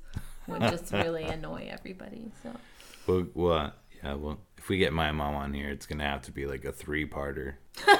would just <laughs> really annoy everybody. So Well, well, yeah. Well, if we get my mom on here, it's gonna have to be like a three-parter. <laughs>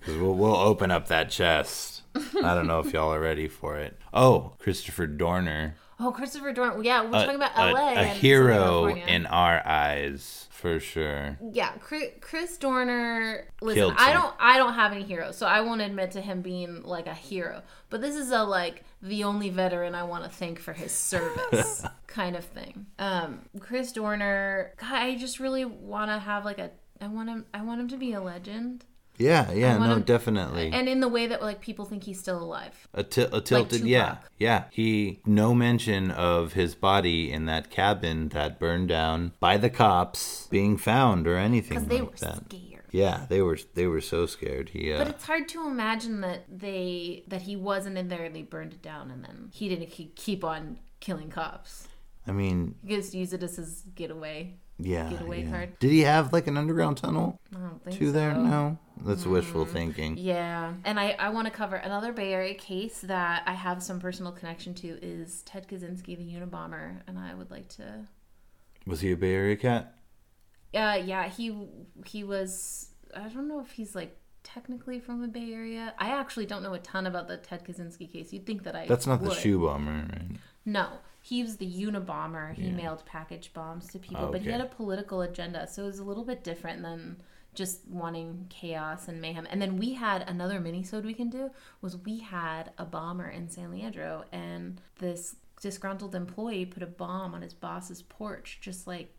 Because we'll we'll open up that chest. I don't know if y'all are ready for it. Oh, Christopher Dorner, Oh, Christopher Dorn. Yeah, we're a, talking about LA. a and hero in our eyes for sure. Yeah, Chris, Chris Dorner. Listen, I don't, I don't have any heroes, so I won't admit to him being like a hero. But this is a like the only veteran I want to thank for his service <laughs> kind of thing. Um, Chris Dorner. God, I just really want to have like a. I want him. I want him to be a legend, Yeah, yeah, wanna- no, definitely. and in the way that like people think he's still alive. A, ti- a tilted, yeah, yeah. He no mention of his body in that cabin that burned down by the cops being found or anything Because they were that. scared. Yeah, they were they were so scared. He uh, But it's hard to imagine that they that he wasn't in there and they burned it down and then he didn't keep, keep on killing cops. I mean, He just use it as his getaway. Yeah. Getaway yeah. card. Did he have like an underground tunnel I don't think to so. there? No, that's wishful thinking. Yeah, and I, I want to cover another Bay Area case that I have some personal connection to is Ted Kaczynski, the Unabomber, and I would like to. Was he a Bay Area cat? Uh, yeah, he he was. I don't know if he's like technically from the Bay Area. I actually don't know a ton about the Ted Kaczynski case. You'd think that I. That's not the shoe bomber, right? No, he was the Unabomber. He Yeah. mailed package bombs to people, oh, but he had a political agenda, so it was a little bit different than just wanting chaos and mayhem. And then we had another mini-sode we can do was we had a bomber in San Leandro, and this disgruntled employee put a bomb on his boss's porch, just like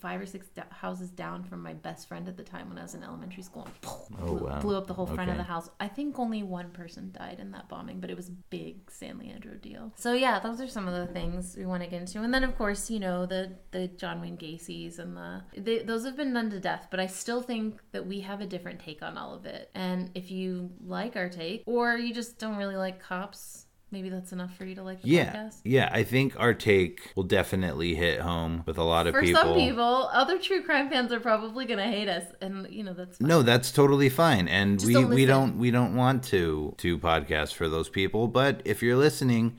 five or six d- houses down from my best friend at the time when I was in elementary school. And Oh, blew, wow. blew up the whole front of the house. I think only one person died in that bombing, but it was a big San Leandro deal. So yeah, those are some of the things we want to get into, and then of course you know the the John Wayne Gacy's and the they, those have been done to death. But I still think that we have a different take on all of it. And if you like our take, or you just don't really like cops, maybe that's enough for you to like the Yeah, podcast. yeah. I think our take will definitely hit home with a lot of For people. some people, other true crime fans are probably gonna hate us, and you know that's fine. No, that's totally fine, and Just we don't we don't we don't want to do podcasts for those people. But if you're listening,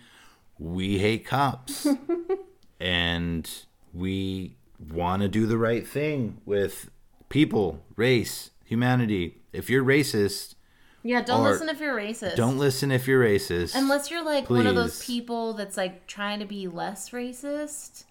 we hate cops, <laughs> and we want to do the right thing with people, race, humanity. If you're racist, Yeah, don't listen if you're racist. don't listen. If you're racist, Unless you're like one of those people that's like trying to be less racist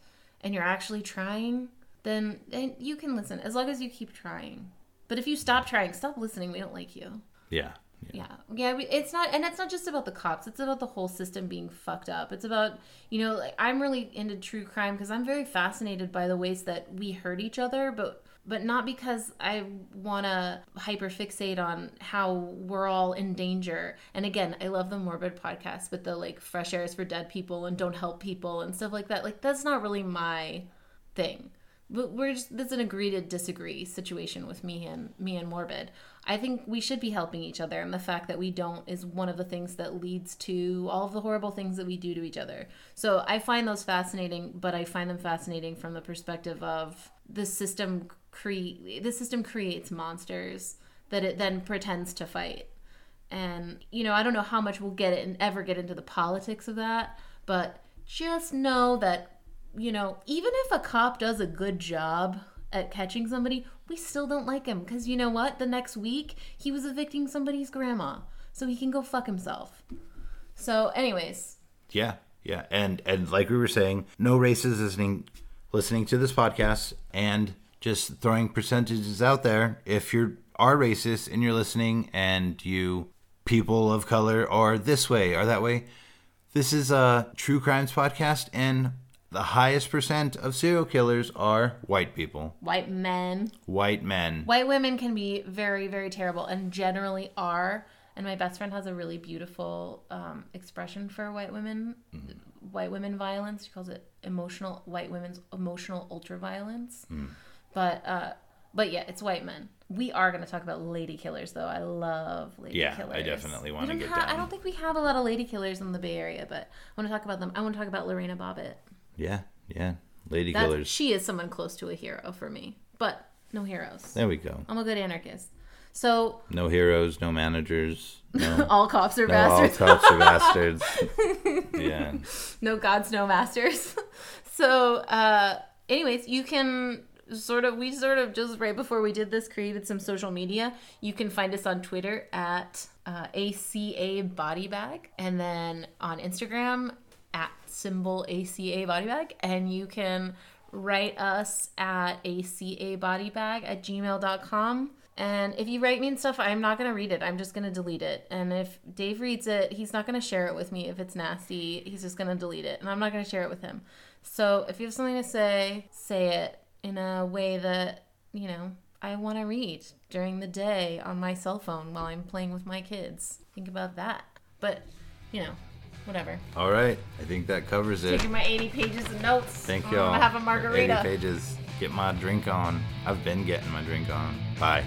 and you're actually trying, then then you can listen as long as you keep trying. But if you stop trying, stop listening. We don't like you. yeah, Yeah, yeah. we- It's not, and it's not just about the cops. It's about the whole system being fucked up. It's about, you know, like I'm really into true crime because I'm very fascinated by the ways that we hurt each other, but but not because I want to hyperfixate on how we're all in danger. And again, I love the morbid podcast with the like fresh airs for dead people and don't help people and stuff like that. Like that's not really my thing. But we're just that's an agree to disagree situation with me and me and morbid. I think we should be helping each other, and the fact that we don't is one of the things that leads to all of the horrible things that we do to each other. So I find those fascinating, but I find them fascinating from the perspective of the system cre- the system creates monsters that it then pretends to fight. And you know, I don't know how much we'll get it and ever get into the politics of that, but just know that you know, even if a cop does a good job at catching somebody, we still don't like him because you know what? The next week he was evicting somebody's grandma, so he can go fuck himself. So, anyways, Yeah, yeah, and and like we were saying, no races listening listening to this podcast, and just throwing percentages out there. If you are racist and you're listening, and you people of color are this way or that way, this is a true crimes podcast, and the highest percent of serial killers are white people, white men, white men. white women can be very, very terrible and generally are. And my best friend has a really beautiful um, expression for white women, white women violence. She calls it emotional white women's emotional ultra violence. But uh, but yeah, it's white men. We are going to talk about lady killers, though. I love lady killers. Yeah, I definitely wanna get ha- I don't think we have a lot of lady killers in the Bay Area, but I want to talk about them. I want to talk about Lorena Bobbitt. Yeah, yeah, lady That's, killers. she is someone close to a hero for me, but no heroes. There we go. I'm a good anarchist. So No heroes, no managers, no, <laughs> all cops are no all bastards. cops are bastards. <laughs> yeah. no gods, no masters. <laughs> so, uh, anyways, you can sort of, we sort of just right before we did this created some social media. You can find us on Twitter at uh, ACA Body Bag and then on Instagram at symbol ACA Body Bag. And you can write us at ACA Body Bag at gmail.com. And if you write mean stuff, I'm not going to read it. I'm just going to delete it. And if Dave reads it, he's not going to share it with me if it's nasty. He's just going to delete it. And I'm not going to share it with him. So if you have something to say, say it in a way that, you know, I want to read during the day on my cell phone while I'm playing with my kids. Think about that. But, you know, whatever. All right. I think that covers it. Taking my 80 pages of notes. Thank I'm y'all. gonna have a margarita. 80 margarita. pages. Get my drink on. I've been getting my drink on. Bye.